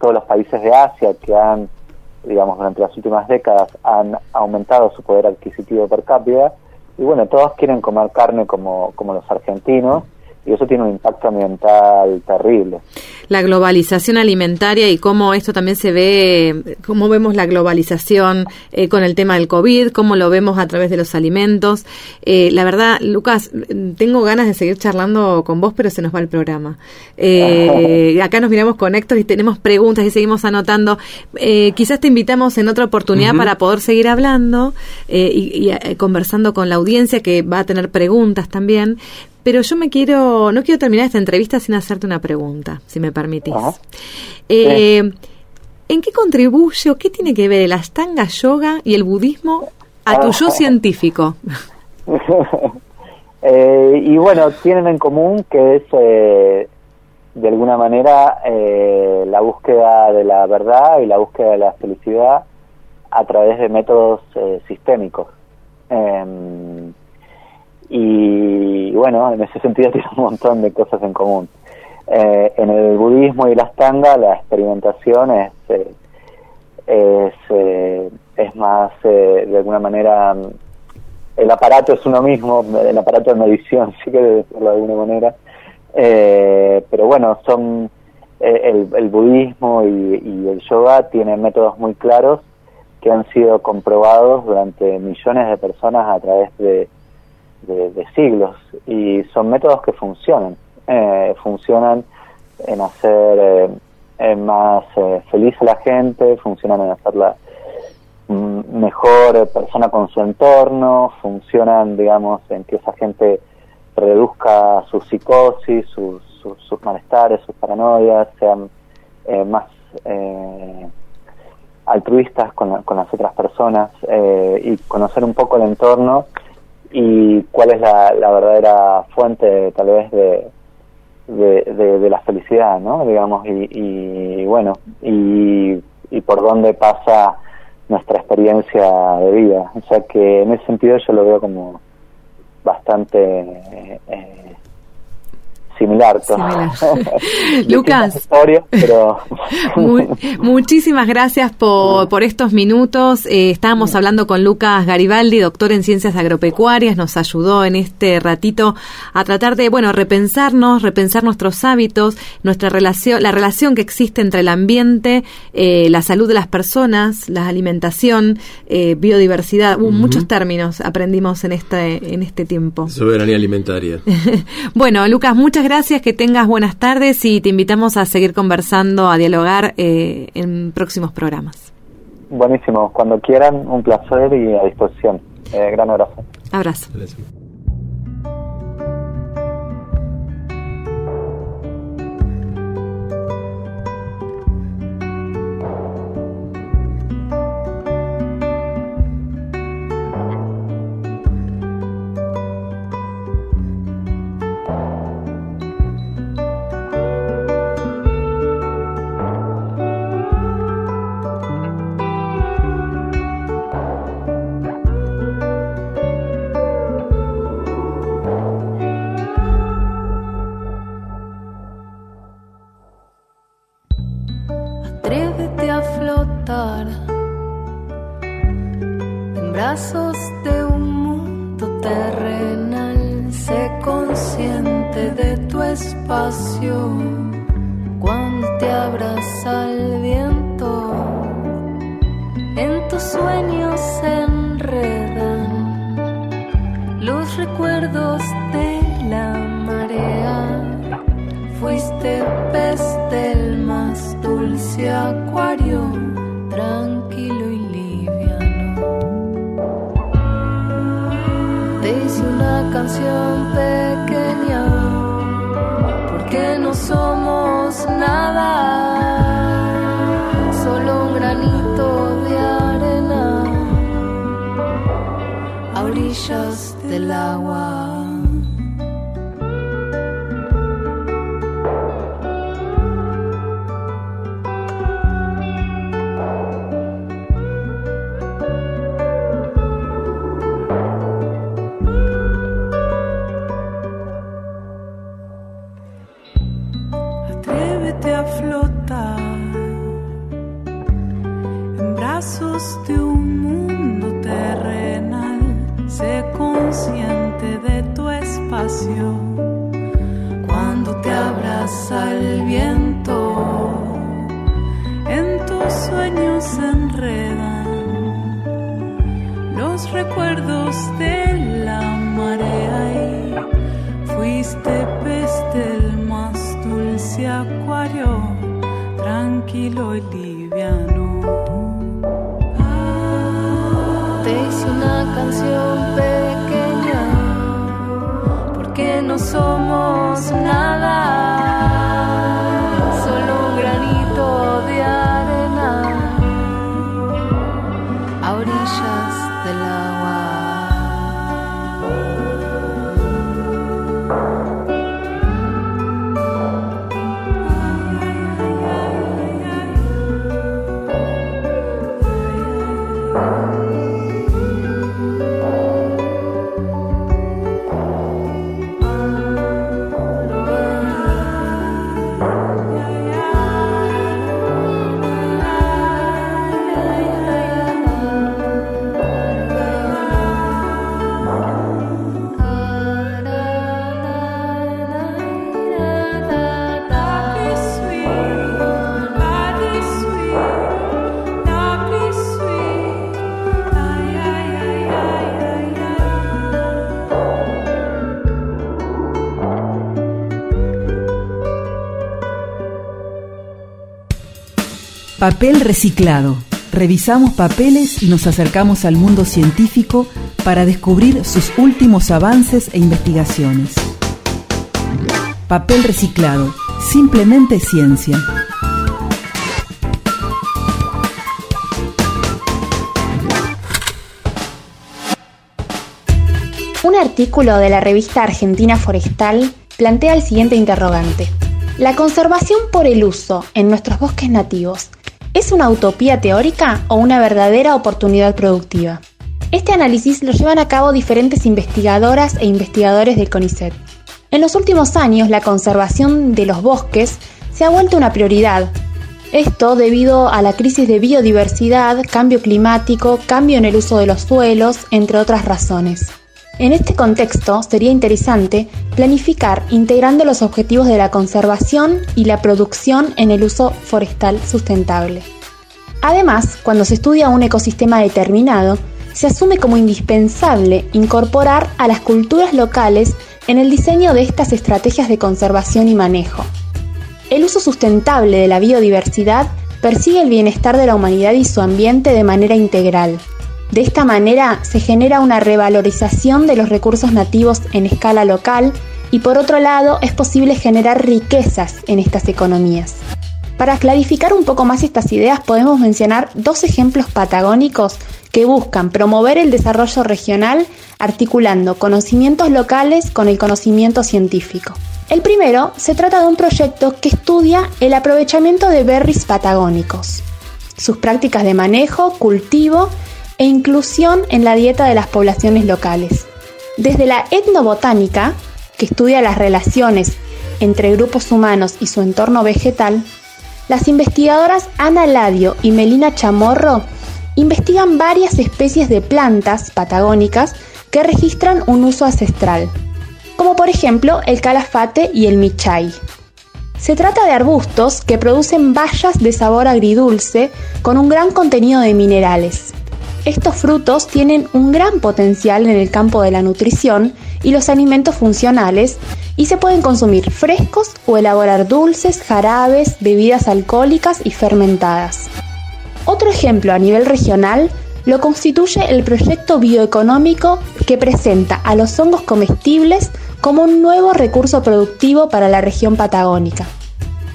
S10: todos los países de Asia que han, digamos, durante las últimas décadas han aumentado su poder adquisitivo per cápita y bueno, todos quieren comer carne como, como los argentinos y eso tiene un impacto ambiental terrible.
S5: La globalización alimentaria y cómo esto también se ve, cómo vemos la globalización eh, con el tema del COVID, cómo lo vemos a través de los alimentos. Eh, la verdad, Lucas, tengo ganas de seguir charlando con vos, pero se nos va el programa. Eh, acá nos miramos con Héctor y tenemos preguntas y seguimos anotando. quizás te invitamos en otra oportunidad para poder seguir hablando y, y conversando con la audiencia que va a tener preguntas también. Pero yo me quiero, no quiero terminar esta entrevista sin hacerte una pregunta, si me permitís. Eh, ¿En qué contribuye o qué tiene que ver el Astanga Yoga y el budismo a tu yo científico?
S10: Eh, y bueno, tienen en común que es, eh, de alguna manera, la búsqueda de la verdad y la búsqueda de la felicidad a través de métodos sistémicos. Em, y bueno, en ese sentido tiene un montón de cosas en común. Eh, en el budismo y la astanga la experimentación es, eh, es, eh, más, de alguna manera, el aparato es uno mismo, el aparato de medición, sí que decirlo de alguna manera, pero bueno, son el, el budismo y, y, el yoga tienen métodos muy claros que han sido comprobados durante millones de personas a través de, de, siglos y son métodos que funcionan, eh, funcionan en hacer eh, más feliz a la gente, funcionan en hacerla mm, mejor persona con su entorno, funcionan, digamos, en que esa gente reduzca su psicosis, sus, sus, malestares, sus paranoias, sean más altruistas con, con las otras personas eh, y conocer un poco el entorno y cuál es la, la verdadera fuente tal vez de, de, la felicidad, ¿no? Digamos, y, y bueno, y, y, por dónde pasa nuestra experiencia de vida. O sea que en ese sentido yo lo veo como bastante eh, similar.
S11: Lucas, muchísimas gracias por, por estos minutos. Eh, estábamos hablando con Lucas Garibaldi, doctor en ciencias agropecuarias, nos ayudó en este ratito a tratar de, bueno, repensarnos, repensar nuestros hábitos, nuestra relación, la relación que existe entre el ambiente, eh, la salud de las personas, la alimentación, eh, biodiversidad, muchos términos aprendimos en este, en este tiempo.
S6: Soberanía alimentaria.
S11: bueno, Lucas, muchas gracias gracias, que tengas buenas tardes y te invitamos a seguir conversando, a dialogar eh, en próximos programas.
S10: Buenísimo, cuando quieran, un placer y a disposición. Eh, gran abrazo.
S11: Abrazo. orillas del agua.
S2: Papel reciclado. Revisamos papeles y nos acercamos al mundo científico para descubrir sus últimos avances e investigaciones. Papel reciclado. Simplemente ciencia.
S12: Un artículo de la revista Argentina Forestal plantea el siguiente interrogante. ¿La conservación por el uso en nuestros bosques nativos es una utopía teórica o una verdadera oportunidad productiva? Este análisis lo llevan a cabo diferentes investigadoras e investigadores del CONICET. En los últimos años, la conservación de los bosques se ha vuelto una prioridad. Esto debido a la crisis de biodiversidad, cambio climático, cambio en el uso de los suelos, entre otras razones. En este contexto, sería interesante planificar integrando los objetivos de la conservación y la producción en el uso forestal sustentable. Además, cuando se estudia un ecosistema determinado, se asume como indispensable incorporar a las culturas locales en el diseño de estas estrategias de conservación y manejo. El uso sustentable de la biodiversidad persigue el bienestar de la humanidad y su ambiente de manera integral, de esta manera se genera una revalorización de los recursos nativos en escala local y por otro lado es posible generar riquezas en estas economías. Para clarificar un poco más estas ideas podemos mencionar dos ejemplos patagónicos que buscan promover el desarrollo regional articulando conocimientos locales con el conocimiento científico. El primero se trata de un proyecto que estudia el aprovechamiento de berries patagónicos, sus prácticas de manejo, cultivo e inclusión en la dieta de las poblaciones locales. Desde la etnobotánica, que estudia las relaciones entre grupos humanos y su entorno vegetal, las investigadoras Ana Ladio y Melina Chamorro investigan varias especies de plantas patagónicas que registran un uso ancestral, como por ejemplo el calafate y el michay. Se trata de arbustos que producen bayas de sabor agridulce con un gran contenido de minerales. Estos frutos tienen un gran potencial en el campo de la nutrición y los alimentos funcionales y se pueden consumir frescos o elaborar dulces, jarabes, bebidas alcohólicas y fermentadas. Otro ejemplo a nivel regional lo constituye el proyecto bioeconómico que presenta a los hongos comestibles como un nuevo recurso productivo para la región patagónica.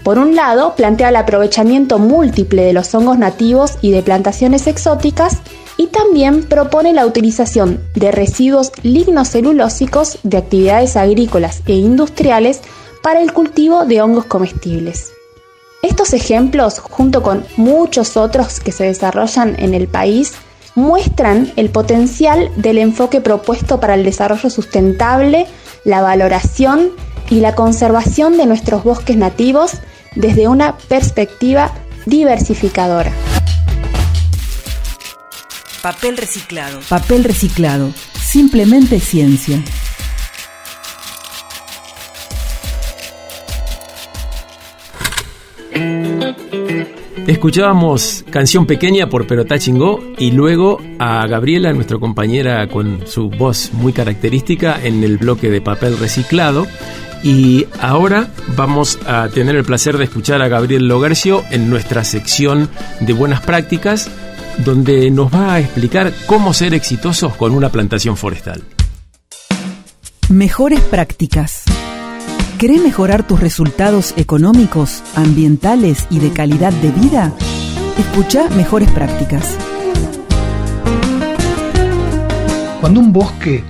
S12: Por un lado, plantea el aprovechamiento múltiple de los hongos nativos y de plantaciones exóticas y también propone la utilización de residuos lignocelulósicos de actividades agrícolas e industriales para el cultivo de hongos comestibles. Estos ejemplos, junto con muchos otros que se desarrollan en el país, muestran el potencial del enfoque propuesto para el desarrollo sustentable, la valoración y la conservación de nuestros bosques nativos desde una perspectiva diversificadora.
S2: Papel reciclado. Papel reciclado. Simplemente ciencia.
S6: Escuchábamos Canción Pequeña por Perotá Chingó y luego a Gabriela, nuestra compañera con su voz muy característica en el bloque de papel reciclado. Y ahora vamos a tener el placer de escuchar a Gabriel Logarcio en nuestra sección de buenas prácticas donde nos va a explicar cómo ser exitosos con una plantación forestal.
S2: Mejores prácticas. ¿Querés mejorar tus resultados económicos, ambientales y de calidad de vida? Escucha Mejores Prácticas.
S13: Cuando un bosque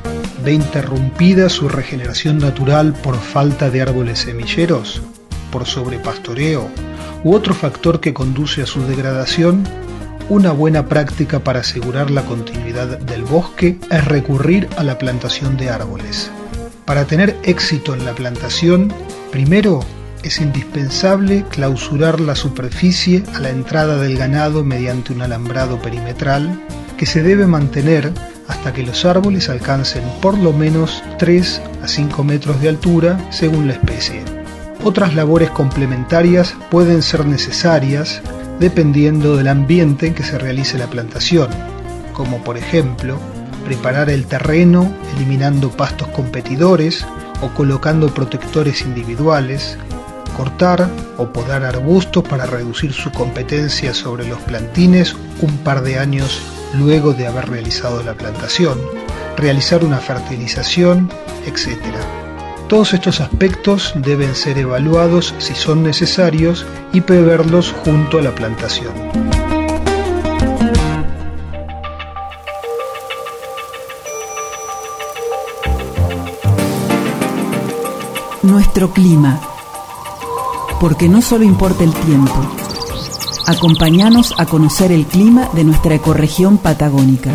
S13: ve interrumpida su regeneración natural por falta de árboles semilleros, por sobrepastoreo u otro factor que conduce a su degradación, una buena práctica para asegurar la continuidad del bosque es recurrir a la plantación de árboles. Para tener éxito en la plantación, primero es indispensable clausurar la superficie a la entrada del ganado mediante un alambrado perimetral que se debe mantener hasta que los árboles alcancen por lo menos 3 a 5 metros de altura según la especie. Otras labores complementarias pueden ser necesarias dependiendo del ambiente en que se realice la plantación, como por ejemplo preparar el terreno eliminando pastos competidores o colocando protectores individuales, cortar o podar arbustos para reducir su competencia sobre los plantines un par de años luego de haber realizado la plantación, realizar una fertilización, etc. Todos estos aspectos deben ser evaluados si son necesarios y preverlos junto a la plantación.
S2: Nuestro clima. Porque no solo importa el tiempo. Acompáñanos a conocer el clima de nuestra ecorregión patagónica.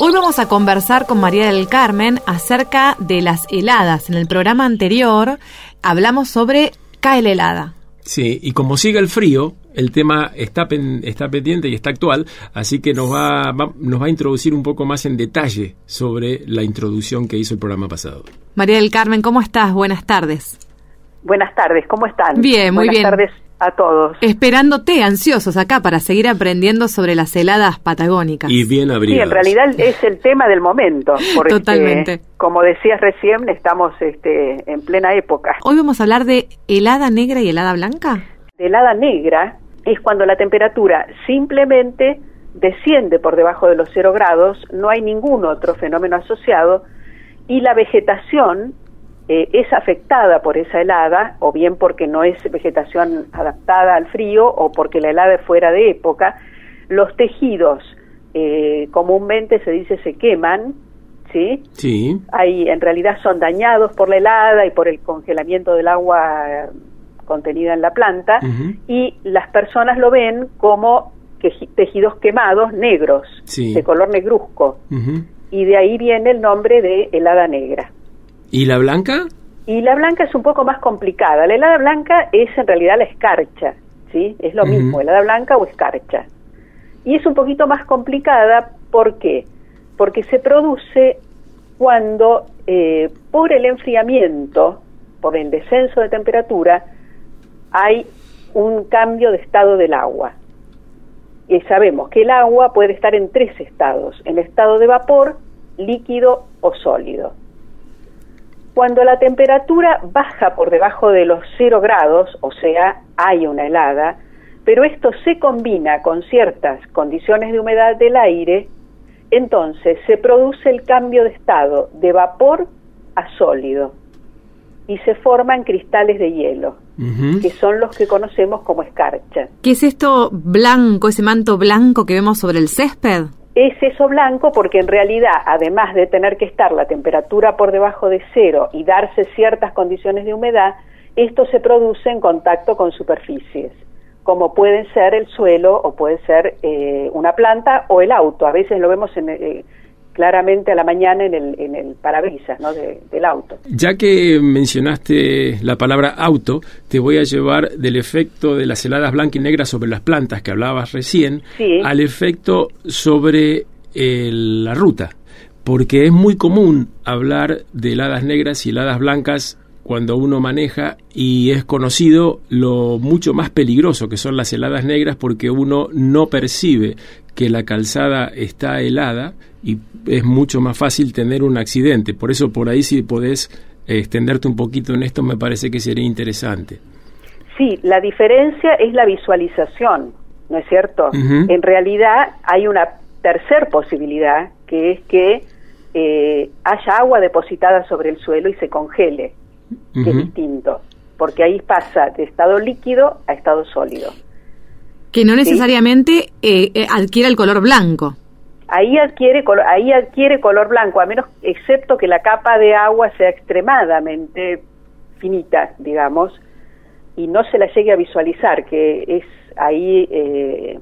S5: Hoy vamos a conversar con María del Carmen acerca de las heladas. En el programa anterior hablamos sobre cae la helada.
S6: Sí, y como sigue el frío, el tema está, está pendiente y está actual, así que nos va, nos va a introducir un poco más en detalle sobre la introducción que hizo el programa pasado.
S5: María del Carmen, ¿cómo estás? Buenas tardes.
S14: Buenas tardes, ¿cómo están?
S5: Bien, muy bien.
S14: Buenas tardes a todos.
S5: Esperándote, ansiosos acá para seguir aprendiendo sobre las heladas patagónicas.
S6: Y bien abrigados.
S14: Sí, en realidad es el tema del momento. Porque,
S5: Totalmente.
S14: Como decías recién, estamos este, en plena época.
S5: Hoy vamos a hablar de helada negra y helada blanca.
S14: De helada negra es cuando la temperatura simplemente desciende por debajo de los cero grados, no hay ningún otro fenómeno asociado y la vegetación eh, es afectada por esa helada, o bien porque no es vegetación adaptada al frío, o porque la helada es fuera de época, los tejidos eh, comúnmente se dice se queman, ¿sí?
S6: Sí.
S14: Hay, en realidad son dañados por la helada y por el congelamiento del agua contenida en la planta, y las personas lo ven como tejidos quemados negros,
S6: Sí.
S14: de color negruzco, y de ahí viene el nombre de helada negra.
S6: ¿Y la blanca?
S14: Y la blanca es un poco más complicada. La helada blanca es en realidad la escarcha, ¿sí? Es lo mismo, helada blanca o escarcha. Y es un poquito más complicada, ¿por qué? Porque se produce cuando eh, por el enfriamiento, por el descenso de temperatura, hay un cambio de estado del agua. Y sabemos que el agua puede estar en tres estados, en estado de vapor, líquido o sólido. Cuando la temperatura baja por debajo de los cero grados, o sea, hay una helada, pero esto se combina con ciertas condiciones de humedad del aire, entonces se produce el cambio de estado de vapor a sólido y se forman cristales de hielo, que son los que conocemos como escarcha.
S5: ¿Qué es esto blanco, ese manto blanco que vemos sobre el césped?
S14: Es eso blanco porque en realidad, además de tener que estar la temperatura por debajo de cero y darse ciertas condiciones de humedad, esto se produce en contacto con superficies, como pueden ser el suelo o puede ser eh, una planta o el auto. A veces lo vemos en, eh, claramente a la mañana en el, en el parabrisas ¿no? de- del auto.
S6: Ya que mencionaste la palabra auto, te voy a llevar del efecto de las heladas blancas y negras sobre las plantas que hablabas recién
S14: Sí.
S6: al efecto sobre eh, la ruta. Porque es muy común hablar de heladas negras y heladas blancas cuando uno maneja y es conocido lo mucho más peligroso que son las heladas negras porque uno no percibe que la calzada está helada y es mucho más fácil tener un accidente. Por eso por ahí si podés eh, extenderte un poquito en esto me parece que sería interesante.
S14: Sí, la diferencia es la visualización, ¿no es cierto? En realidad hay una tercer posibilidad, que es que eh, haya agua depositada sobre el suelo y se congele, que es distinto, porque ahí pasa de estado líquido a estado sólido.
S5: Que no necesariamente eh, eh, adquiere el color blanco.
S14: Ahí adquiere, colo- ahí adquiere color blanco, a menos, excepto que la capa de agua sea extremadamente finita, digamos, y no se la llegue a visualizar, que es ahí eh,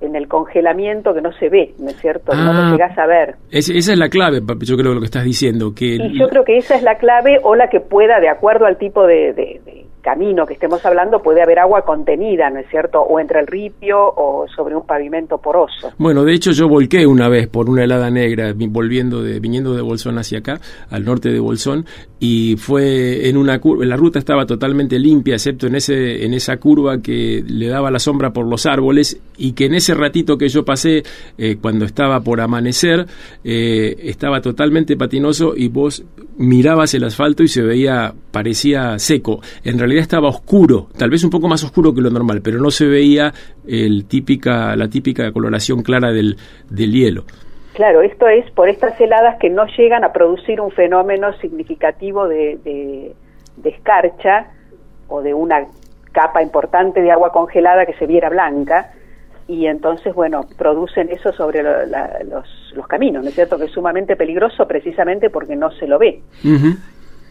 S14: en el congelamiento que no se ve, ¿no es cierto? No
S6: Ah.
S14: lo llegas a ver.
S6: Es- esa es la clave, papi, yo creo lo que estás diciendo, que
S14: Y yo creo que esa es la clave o la que pueda, de acuerdo al tipo de, de- de camino que estemos hablando puede haber agua contenida, ¿no es cierto? O entre el ripio o sobre un pavimento poroso.
S6: Bueno, de hecho yo volqué una vez por una helada negra volviendo viniendo de Bolsón hacia acá, al norte de Bolsón y fue en una curva, la ruta estaba totalmente limpia excepto en ese en esa curva que le daba la sombra por los árboles y que en ese ratito que yo pasé eh, cuando estaba por amanecer eh, estaba totalmente patinoso y vos mirabas el asfalto y se veía parecía seco. En realidad estaba oscuro, tal vez un poco más oscuro que lo normal, pero no se veía el típica, la típica coloración clara del, del hielo.
S14: Claro, esto es por estas heladas que no llegan a producir un fenómeno significativo de, de, escarcha o de una capa importante de agua congelada que se viera blanca y entonces, bueno, producen eso sobre los, los, caminos, ¿no es cierto? Que es sumamente peligroso precisamente porque no se lo ve.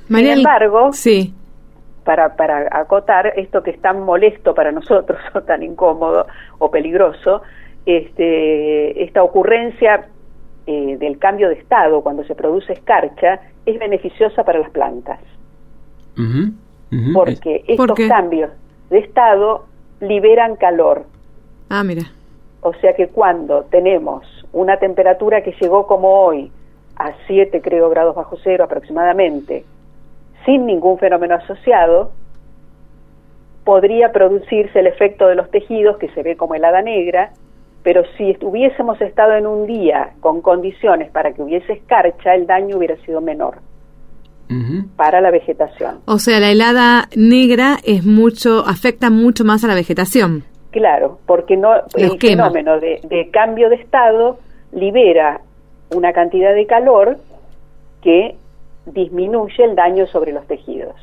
S14: Sin embargo,
S5: sí.
S14: para, para acotar esto que es tan molesto para nosotros o tan incómodo o peligroso, este, esta ocurrencia eh, del cambio de estado cuando se produce escarcha es beneficiosa para las plantas. Porque estos cambios de estado liberan calor.
S5: Ah, mira.
S14: O sea que cuando tenemos una temperatura que llegó como hoy a 7, creo, grados bajo cero aproximadamente, sin ningún fenómeno asociado, podría producirse el efecto de los tejidos que se ve como helada negra, pero si hubiésemos estado en un día con condiciones para que hubiese escarcha, el daño hubiera sido menor para la vegetación.
S5: O sea, la helada negra es mucho, afecta mucho más a la vegetación.
S14: Claro, porque no el fenómeno de cambio de estado libera una cantidad de calor que disminuye el daño sobre los tejidos.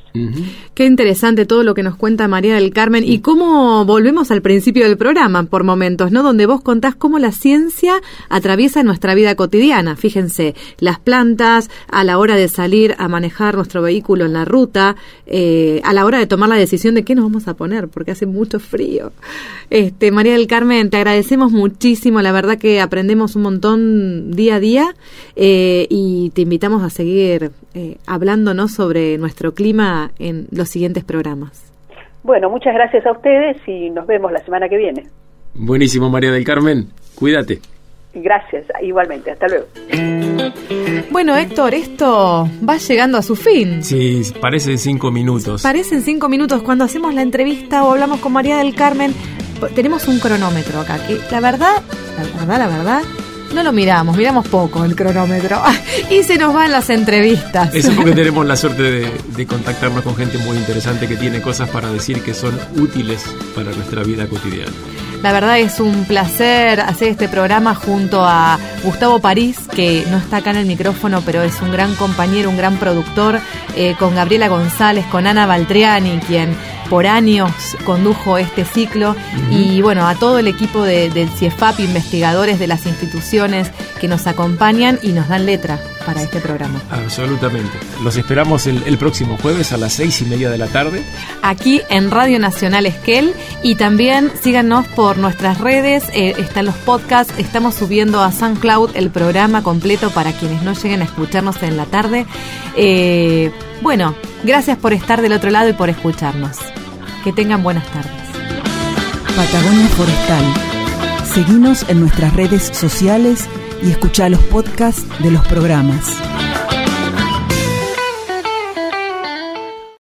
S5: Qué interesante todo lo que nos cuenta María del Carmen y cómo volvemos al principio del programa por momentos, ¿no? Donde vos contás cómo la ciencia atraviesa nuestra vida cotidiana. Fíjense, las plantas a la hora de salir a manejar nuestro vehículo en la ruta, eh, a la hora de tomar la decisión de qué nos vamos a poner, porque hace mucho frío. Este, María del Carmen, te agradecemos muchísimo, la verdad que aprendemos un montón día a día eh, y te invitamos a seguir eh, hablándonos sobre nuestro clima en los siguientes programas.
S14: Bueno, muchas gracias a ustedes y nos vemos la semana que viene.
S6: Buenísimo, María del Carmen. Cuídate.
S14: Gracias, igualmente. Hasta luego.
S5: Bueno, Héctor, esto va llegando a su fin.
S6: Sí, parecen cinco minutos.
S5: Parecen cinco minutos. Cuando hacemos la entrevista o hablamos con María del Carmen, tenemos un cronómetro acá, que la verdad, la verdad, la verdad, no lo miramos, miramos poco el cronómetro. y se nos van las entrevistas.
S6: Eso porque tenemos la suerte de, contactarnos con gente muy interesante que tiene cosas para decir que son útiles para nuestra vida cotidiana.
S5: La verdad es un placer hacer este programa junto a Gustavo París, que no está acá en el micrófono, pero es un gran compañero, un gran productor, eh, con Gabriela González, con Ana Baltriani, quien por años condujo este ciclo, y bueno, a todo el equipo de, del CIEFAP, investigadores de las instituciones que nos acompañan y nos dan letra para este programa.
S6: Absolutamente. Los esperamos el, próximo jueves a las seis y media de la tarde.
S5: Aquí en Radio Nacional Esquel y también síganos por nuestras redes, eh, están los podcasts, estamos subiendo a SoundCloud el programa completo para quienes no lleguen a escucharnos en la tarde. Eh, bueno, gracias por estar del otro lado y por escucharnos. Que tengan buenas tardes.
S2: Patagonia Forestal. Seguimos en nuestras redes sociales y escucha los podcasts de los programas.